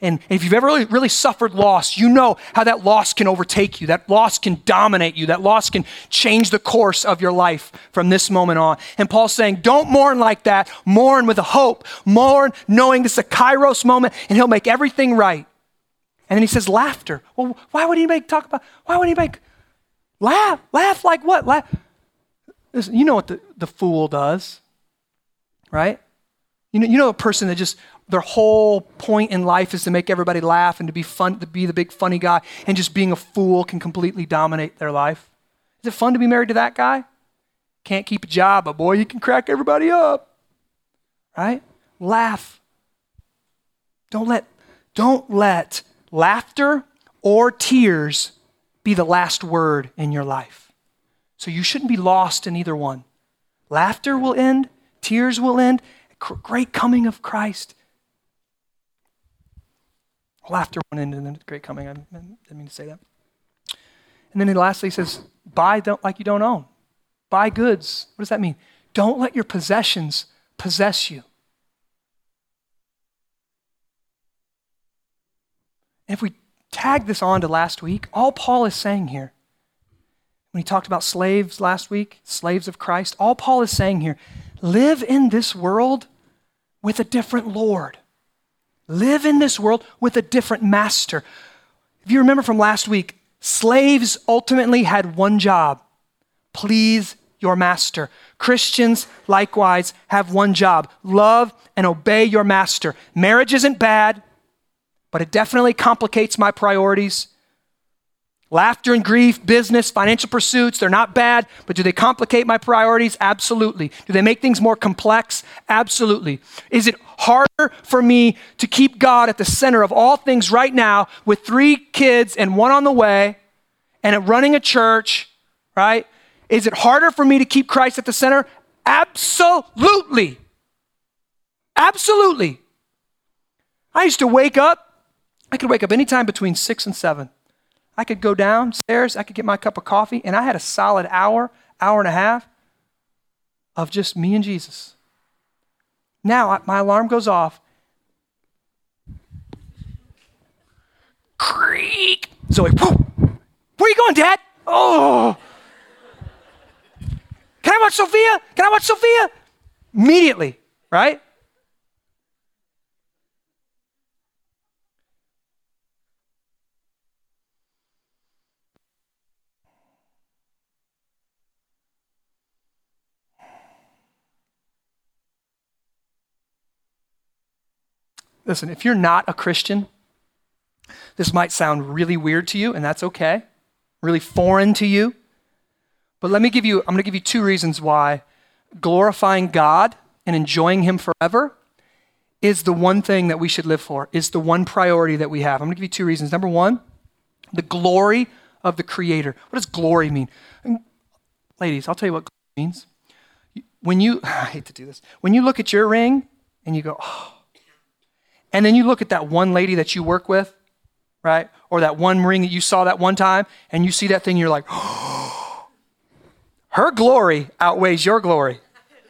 and if you've ever really, really suffered loss, you know how that loss can overtake you. That loss can dominate you. That loss can change the course of your life from this moment on. And Paul's saying, don't mourn like that. Mourn with a hope. Mourn knowing this is a kairos moment and he'll make everything right. And then he says, laughter. Well, why would anybody talk about, why would anybody laugh? Laugh like what? Laugh. Listen, you know what the, the fool does, right? You know, you know a person that just their whole point in life is to make everybody laugh and to be fun, to be the big funny guy, and just being a fool can completely dominate their life. Is it fun to be married to that guy? Can't keep a job, but boy, you can crack everybody up. Right? Laugh. Don't let, don't let laughter or tears be the last word in your life. So you shouldn't be lost in either one. Laughter will end, tears will end, great coming of Christ Laughter went into the great coming. I didn't mean to say that. And then he lastly says, buy don't, like you don't own. Buy goods. What does that mean? Don't let your possessions possess you. And if we tag this on to last week, all Paul is saying here, when he talked about slaves last week, slaves of Christ, all Paul is saying here, live in this world with a different Lord live in this world with a different master. If you remember from last week, slaves ultimately had one job please your master. Christians likewise have one job love and obey your master. Marriage isn't bad, but it definitely complicates my priorities. Laughter and grief, business, financial pursuits, they're not bad, but do they complicate my priorities? Absolutely. Do they make things more complex? Absolutely. Is it harder for me to keep God at the center of all things right now with three kids and one on the way and running a church, right? Is it harder for me to keep Christ at the center? Absolutely. Absolutely. I used to wake up, I could wake up anytime between six and seven. I could go downstairs, I could get my cup of coffee, and I had a solid hour, hour and a half of just me and Jesus. Now my alarm goes off. Creak. Zoe, whoa. where are you going, Dad? Oh. Can I watch Sophia? Can I watch Sophia? Immediately, right? Listen, if you're not a Christian, this might sound really weird to you, and that's okay, really foreign to you. But let me give you, I'm going to give you two reasons why glorifying God and enjoying Him forever is the one thing that we should live for, is the one priority that we have. I'm going to give you two reasons. Number one, the glory of the Creator. What does glory mean? Ladies, I'll tell you what glory means. When you, <sighs> I hate to do this, when you look at your ring and you go, oh, and then you look at that one lady that you work with, right? Or that one ring that you saw that one time, and you see that thing, you're like, <gasps> her glory outweighs your glory.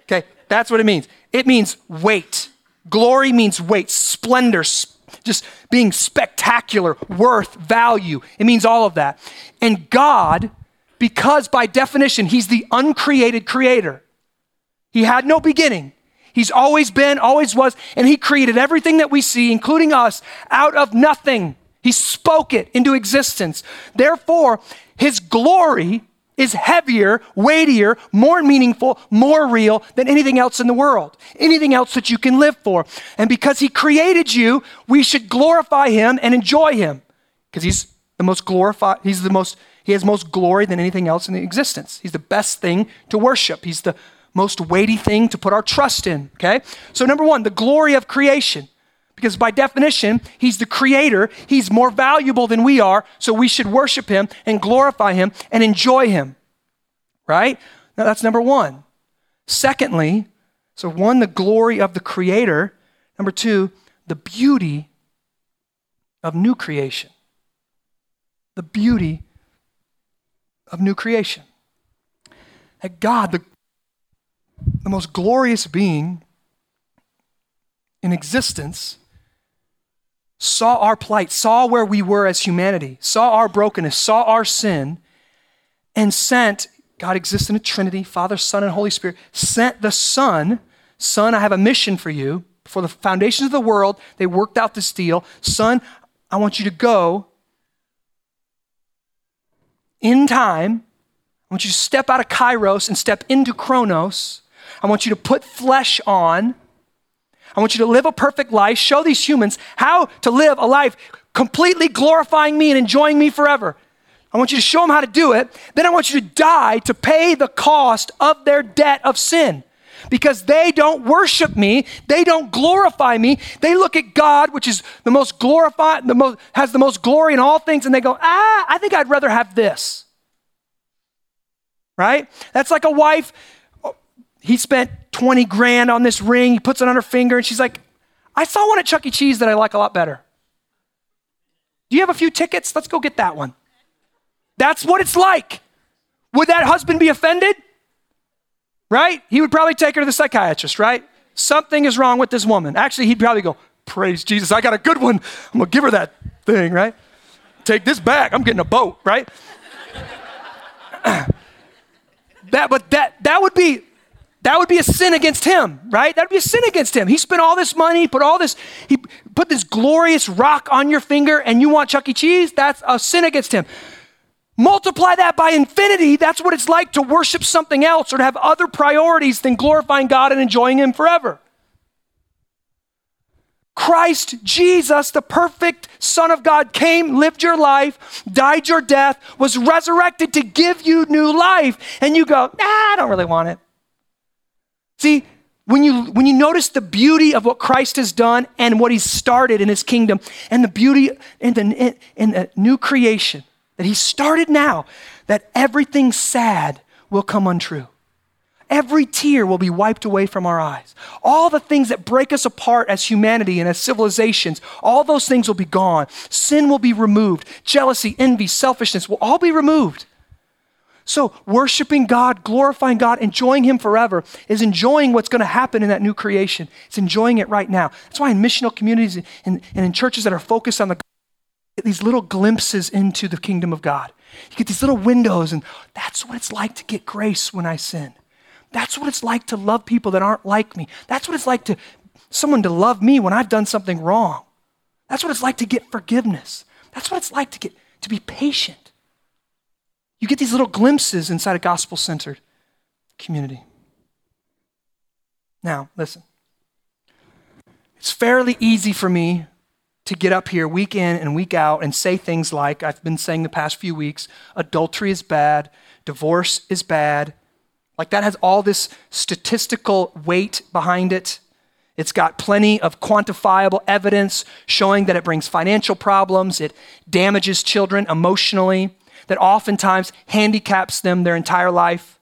Okay, that's what it means. It means weight. Glory means weight, splendor, just being spectacular, worth, value. It means all of that. And God, because by definition, He's the uncreated creator, He had no beginning. He's always been, always was, and He created everything that we see, including us, out of nothing. He spoke it into existence. Therefore, His glory is heavier, weightier, more meaningful, more real than anything else in the world, anything else that you can live for. And because He created you, we should glorify Him and enjoy Him because He's the most glorified, He's the most, He has most glory than anything else in the existence. He's the best thing to worship. He's the most weighty thing to put our trust in, okay? So, number one, the glory of creation. Because by definition, he's the creator. He's more valuable than we are. So we should worship him and glorify him and enjoy him. Right? Now that's number one. Secondly, so one, the glory of the creator. Number two, the beauty of new creation. The beauty of new creation. That God, the, the most glorious being in existence, saw our plight, saw where we were as humanity, saw our brokenness, saw our sin, and sent, God exists in a Trinity, Father, Son, and Holy Spirit, sent the Son, Son, I have a mission for you. For the foundations of the world, they worked out this deal. Son, I want you to go in time. I want you to step out of Kairos and step into Chronos. I want you to put flesh on. I want you to live a perfect life, show these humans how to live a life completely glorifying me and enjoying me forever. I want you to show them how to do it. Then I want you to die to pay the cost of their debt of sin. Because they don't worship me, they don't glorify me. They look at God, which is the most glorified, the most has the most glory in all things, and they go, ah, I think I'd rather have this. Right? That's like a wife he spent 20 grand on this ring. He puts it on her finger, and she's like, I saw one at Chuck E. Cheese that I like a lot better. Do you have a few tickets? Let's go get that one. That's what it's like. Would that husband be offended? Right? He would probably take her to the psychiatrist, right? Something is wrong with this woman. Actually, he'd probably go, Praise Jesus, I got a good one. I'm gonna give her that thing, right? Take this back. I'm getting a boat, right? <clears throat> that, but that that would be that would be a sin against him, right? That would be a sin against him. He spent all this money, put all this, he put this glorious rock on your finger, and you want Chuck E. Cheese? That's a sin against him. Multiply that by infinity. That's what it's like to worship something else or to have other priorities than glorifying God and enjoying Him forever. Christ Jesus, the perfect Son of God, came, lived your life, died your death, was resurrected to give you new life. And you go, nah, I don't really want it. See, when you, when you notice the beauty of what Christ has done and what he's started in his kingdom, and the beauty in the, in the new creation that he started now, that everything sad will come untrue. Every tear will be wiped away from our eyes. All the things that break us apart as humanity and as civilizations, all those things will be gone. Sin will be removed. Jealousy, envy, selfishness will all be removed. So, worshiping God, glorifying God, enjoying Him forever is enjoying what's going to happen in that new creation. It's enjoying it right now. That's why in missional communities and, and in churches that are focused on the these little glimpses into the kingdom of God. You get these little windows, and that's what it's like to get grace when I sin. That's what it's like to love people that aren't like me. That's what it's like to someone to love me when I've done something wrong. That's what it's like to get forgiveness. That's what it's like to get to be patient. You get these little glimpses inside a gospel centered community. Now, listen. It's fairly easy for me to get up here week in and week out and say things like I've been saying the past few weeks adultery is bad, divorce is bad. Like that has all this statistical weight behind it. It's got plenty of quantifiable evidence showing that it brings financial problems, it damages children emotionally, that oftentimes handicaps them their entire life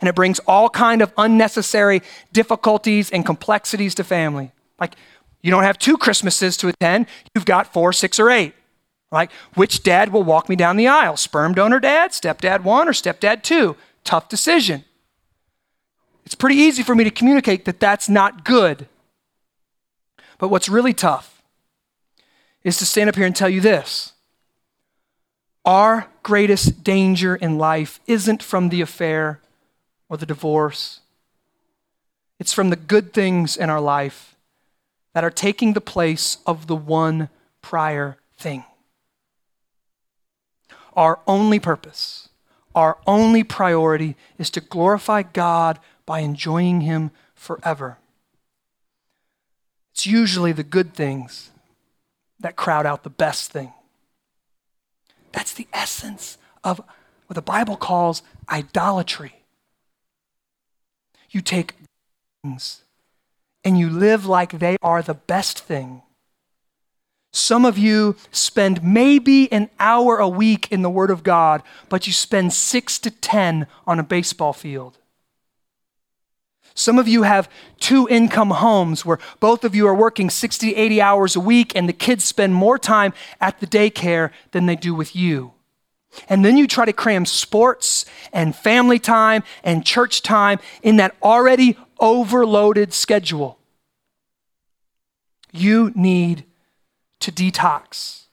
and it brings all kind of unnecessary difficulties and complexities to family. Like you don't have two christmases to attend you've got four six or eight. Like which dad will walk me down the aisle sperm donor dad stepdad one or stepdad two? Tough decision. It's pretty easy for me to communicate that that's not good. But what's really tough is to stand up here and tell you this our greatest danger in life isn't from the affair or the divorce, it's from the good things in our life that are taking the place of the one prior thing. Our only purpose, our only priority is to glorify God by enjoying Him forever. It's usually the good things that crowd out the best thing. That's the essence of what the Bible calls idolatry. You take things and you live like they are the best thing. Some of you spend maybe an hour a week in the Word of God, but you spend six to 10 on a baseball field. Some of you have two income homes where both of you are working 60, 80 hours a week, and the kids spend more time at the daycare than they do with you. And then you try to cram sports and family time and church time in that already overloaded schedule. You need to detox.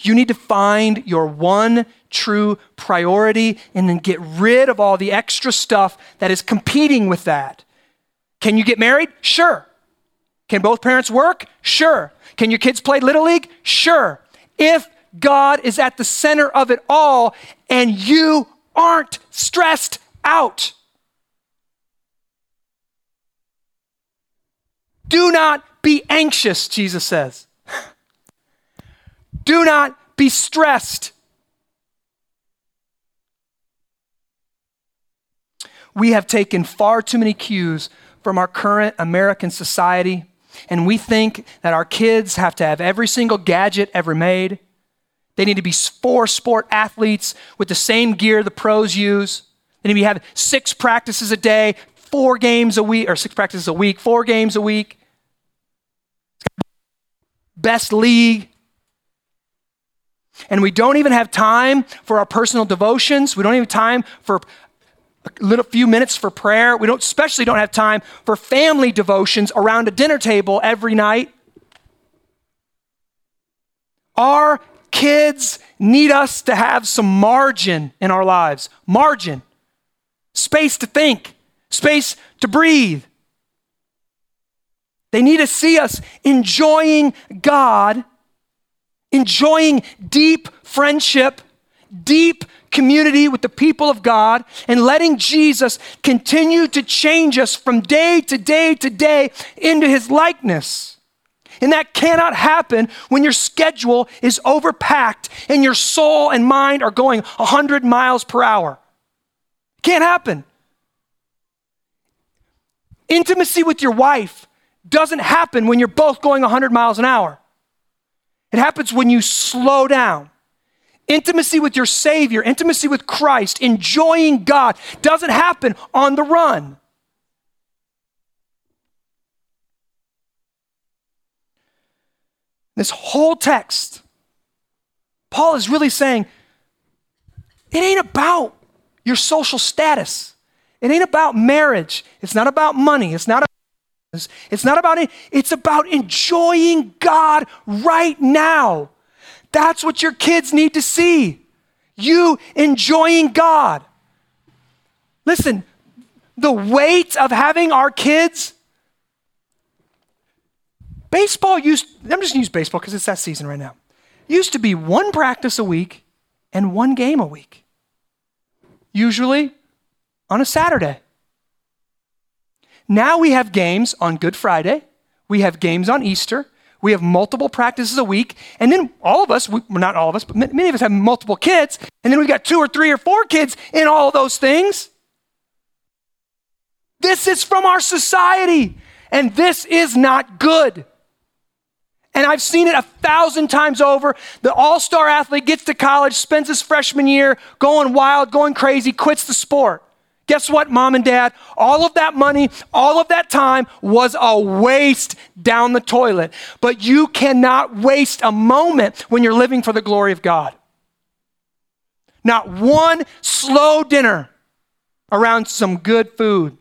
You need to find your one true priority and then get rid of all the extra stuff that is competing with that. Can you get married? Sure. Can both parents work? Sure. Can your kids play Little League? Sure. If God is at the center of it all and you aren't stressed out. Do not be anxious, Jesus says. <laughs> Do not be stressed. We have taken far too many cues from our current American society, and we think that our kids have to have every single gadget ever made. They need to be four sport athletes with the same gear the pros use. They need to have six practices a day, four games a week, or six practices a week, four games a week. Best league. And we don't even have time for our personal devotions. We don't even have time for a little few minutes for prayer. We don't especially don't have time for family devotions around a dinner table every night. Our kids need us to have some margin in our lives. Margin. Space to think, space to breathe. They need to see us enjoying God, enjoying deep friendship, deep community with the people of God, and letting Jesus continue to change us from day to day to day into his likeness. And that cannot happen when your schedule is overpacked and your soul and mind are going 100 miles per hour. Can't happen. Intimacy with your wife doesn't happen when you're both going 100 miles an hour. It happens when you slow down. Intimacy with your Savior, intimacy with Christ, enjoying God doesn't happen on the run. This whole text, Paul is really saying it ain't about your social status. It ain't about marriage. It's not about money. It's not it's not about it. It's about enjoying God right now. That's what your kids need to see. You enjoying God. Listen, the weight of having our kids Baseball used, I'm just gonna use baseball because it's that season right now. Used to be one practice a week and one game a week. Usually on a Saturday. Now we have games on Good Friday, we have games on Easter, we have multiple practices a week, and then all of us, we, not all of us, but many of us have multiple kids, and then we've got two or three or four kids in all those things. This is from our society, and this is not good. And I've seen it a thousand times over. The all star athlete gets to college, spends his freshman year going wild, going crazy, quits the sport. Guess what, mom and dad? All of that money, all of that time was a waste down the toilet. But you cannot waste a moment when you're living for the glory of God. Not one slow dinner around some good food.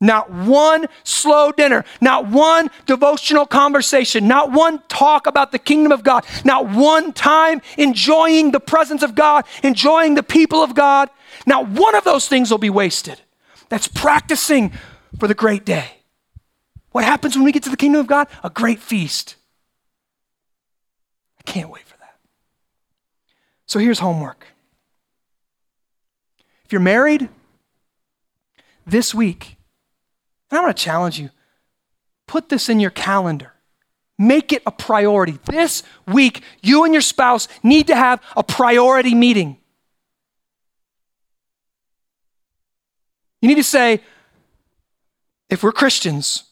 Not one slow dinner, not one devotional conversation, not one talk about the kingdom of God, not one time enjoying the presence of God, enjoying the people of God. Not one of those things will be wasted. That's practicing for the great day. What happens when we get to the kingdom of God? A great feast. I can't wait for that. So here's homework. If you're married, this week, and I want to challenge you put this in your calendar. Make it a priority. This week, you and your spouse need to have a priority meeting. You need to say, if we're Christians,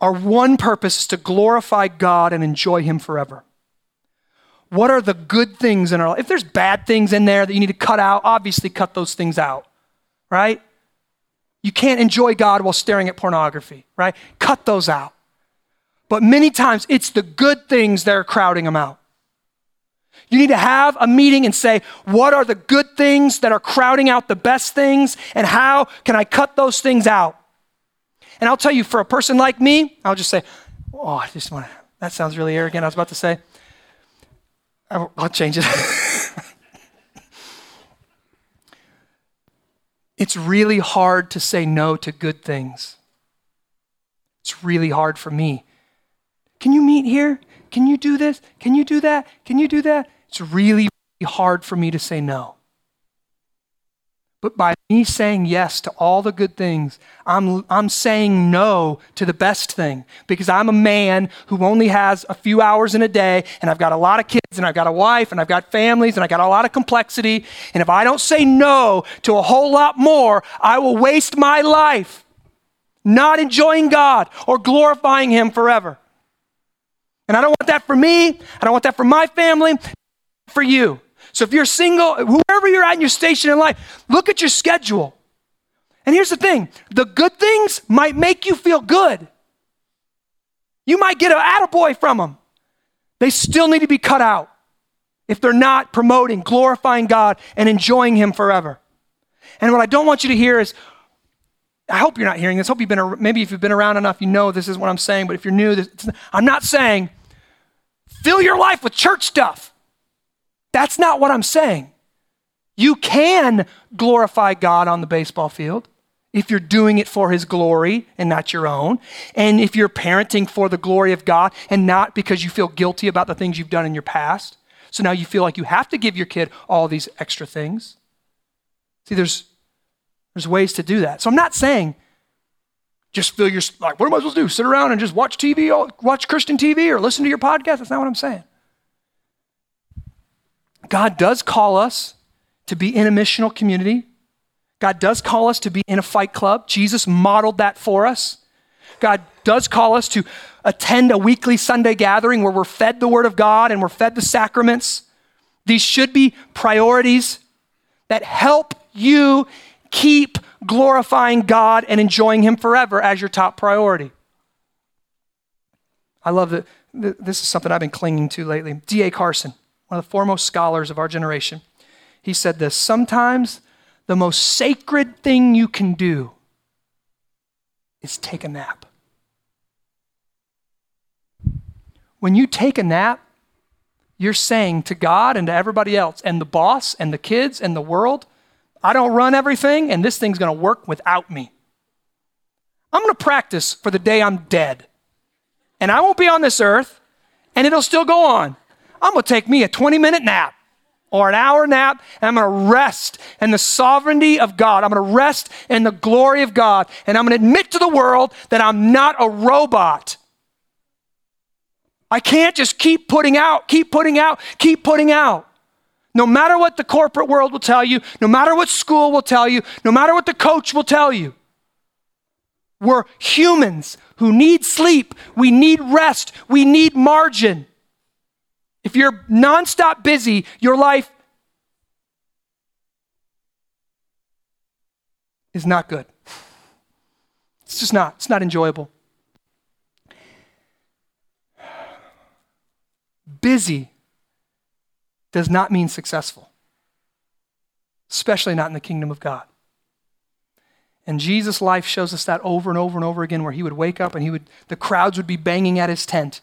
our one purpose is to glorify God and enjoy Him forever. What are the good things in our life? If there's bad things in there that you need to cut out, obviously cut those things out, right? You can't enjoy God while staring at pornography, right? Cut those out. But many times it's the good things that are crowding them out. You need to have a meeting and say, what are the good things that are crowding out the best things, and how can I cut those things out? And I'll tell you, for a person like me, I'll just say, oh, I just want to, that sounds really arrogant. I was about to say, I'll change it. <laughs> it's really hard to say no to good things. It's really hard for me. Can you meet here? Can you do this? Can you do that? Can you do that? It's really, really hard for me to say no. But by me saying yes to all the good things, I'm, I'm saying no to the best thing because I'm a man who only has a few hours in a day and I've got a lot of kids and I've got a wife and I've got families and I've got a lot of complexity. And if I don't say no to a whole lot more, I will waste my life not enjoying God or glorifying Him forever. And I don't want that for me. I don't want that for my family, for you. So if you're single, whoever you're at in your station in life, look at your schedule. And here's the thing the good things might make you feel good. You might get an attaboy from them. They still need to be cut out if they're not promoting, glorifying God, and enjoying Him forever. And what I don't want you to hear is, I hope you're not hearing this. Hope you've been, maybe if you've been around enough, you know this is what I'm saying. But if you're new, this, I'm not saying fill your life with church stuff. That's not what I'm saying. You can glorify God on the baseball field if you're doing it for his glory and not your own. And if you're parenting for the glory of God and not because you feel guilty about the things you've done in your past. So now you feel like you have to give your kid all these extra things. See, there's, there's ways to do that. So I'm not saying just feel your, like, what am I supposed to do? Sit around and just watch TV, watch Christian TV or listen to your podcast? That's not what I'm saying. God does call us to be in a missional community. God does call us to be in a fight club. Jesus modeled that for us. God does call us to attend a weekly Sunday gathering where we're fed the Word of God and we're fed the sacraments. These should be priorities that help you keep glorifying God and enjoying Him forever as your top priority. I love that. This is something I've been clinging to lately. D.A. Carson one of the foremost scholars of our generation, he said this Sometimes the most sacred thing you can do is take a nap. When you take a nap, you're saying to God and to everybody else, and the boss and the kids and the world, I don't run everything, and this thing's gonna work without me. I'm gonna practice for the day I'm dead. And I won't be on this earth, and it'll still go on. I'm going to take me a 20 minute nap or an hour nap, and I'm going to rest in the sovereignty of God. I'm going to rest in the glory of God, and I'm going to admit to the world that I'm not a robot. I can't just keep putting out, keep putting out, keep putting out. No matter what the corporate world will tell you, no matter what school will tell you, no matter what the coach will tell you, we're humans who need sleep. We need rest. We need margin. If you're nonstop busy, your life is not good. It's just not. It's not enjoyable. Busy does not mean successful, especially not in the kingdom of God. And Jesus' life shows us that over and over and over again, where he would wake up and he would, the crowds would be banging at his tent.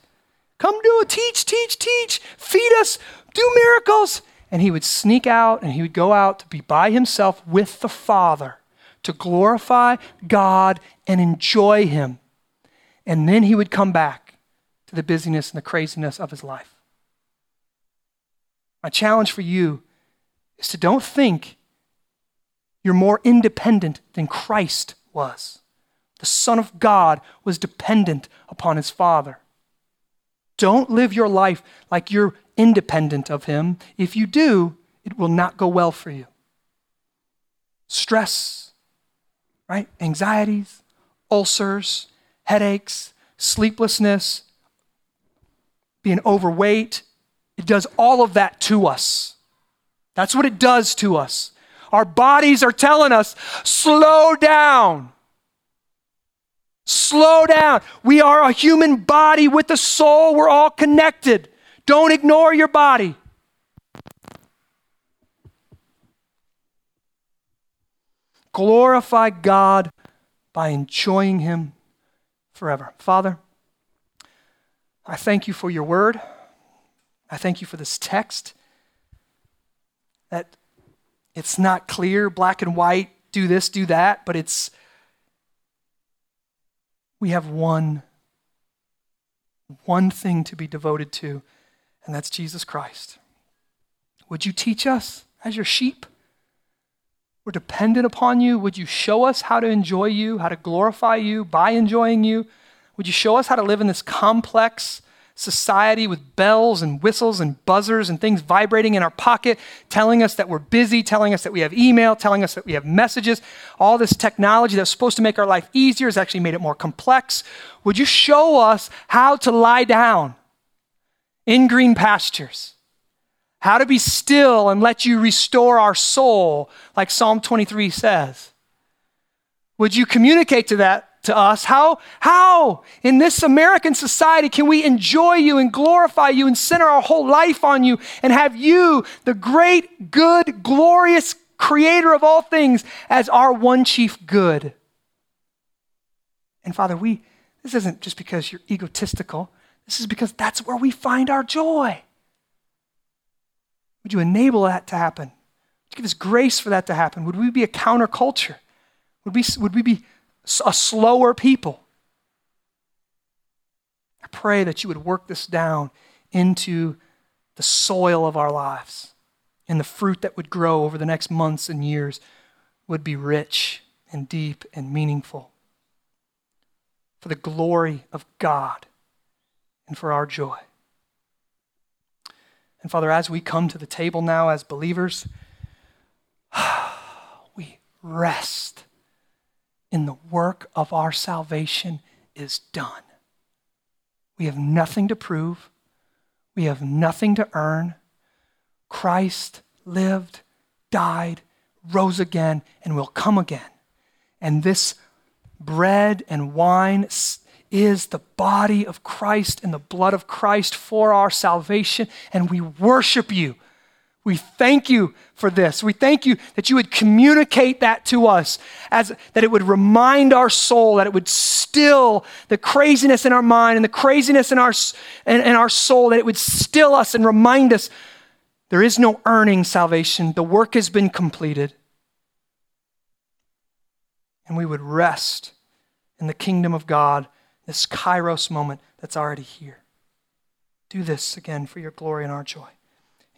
Come do it, teach, teach, teach, feed us, do miracles. And he would sneak out and he would go out to be by himself with the Father to glorify God and enjoy Him. And then he would come back to the busyness and the craziness of his life. My challenge for you is to don't think you're more independent than Christ was. The Son of God was dependent upon his Father. Don't live your life like you're independent of him. If you do, it will not go well for you. Stress, right? Anxieties, ulcers, headaches, sleeplessness, being overweight. It does all of that to us. That's what it does to us. Our bodies are telling us, slow down. Slow down. We are a human body with a soul. We're all connected. Don't ignore your body. Glorify God by enjoying Him forever. Father, I thank you for your word. I thank you for this text. That it's not clear, black and white, do this, do that, but it's, we have one, one thing to be devoted to, and that's Jesus Christ. Would you teach us as your sheep? We're dependent upon you. Would you show us how to enjoy you, how to glorify you by enjoying you? Would you show us how to live in this complex society with bells and whistles and buzzers and things vibrating in our pocket, telling us that we're busy, telling us that we have email, telling us that we have messages. All this technology that's supposed to make our life easier has actually made it more complex. Would you show us how to lie down in green pastures? How to be still and let you restore our soul, like Psalm 23 says. Would you communicate to that to us. How, how in this American society can we enjoy you and glorify you and center our whole life on you and have you, the great, good, glorious creator of all things, as our one chief good? And Father, we, this isn't just because you're egotistical, this is because that's where we find our joy. Would you enable that to happen? Would you give us grace for that to happen? Would we be a counterculture? Would we, would we be a slower people. I pray that you would work this down into the soil of our lives, and the fruit that would grow over the next months and years would be rich and deep and meaningful for the glory of God and for our joy. And Father, as we come to the table now as believers, <sighs> we rest in the work of our salvation is done. We have nothing to prove, we have nothing to earn. Christ lived, died, rose again, and will come again. And this bread and wine is the body of Christ and the blood of Christ for our salvation, and we worship you we thank you for this. We thank you that you would communicate that to us, as that it would remind our soul, that it would still the craziness in our mind and the craziness in our, in, in our soul, that it would still us and remind us there is no earning salvation. The work has been completed. And we would rest in the kingdom of God, this kairos moment that's already here. Do this again for your glory and our joy.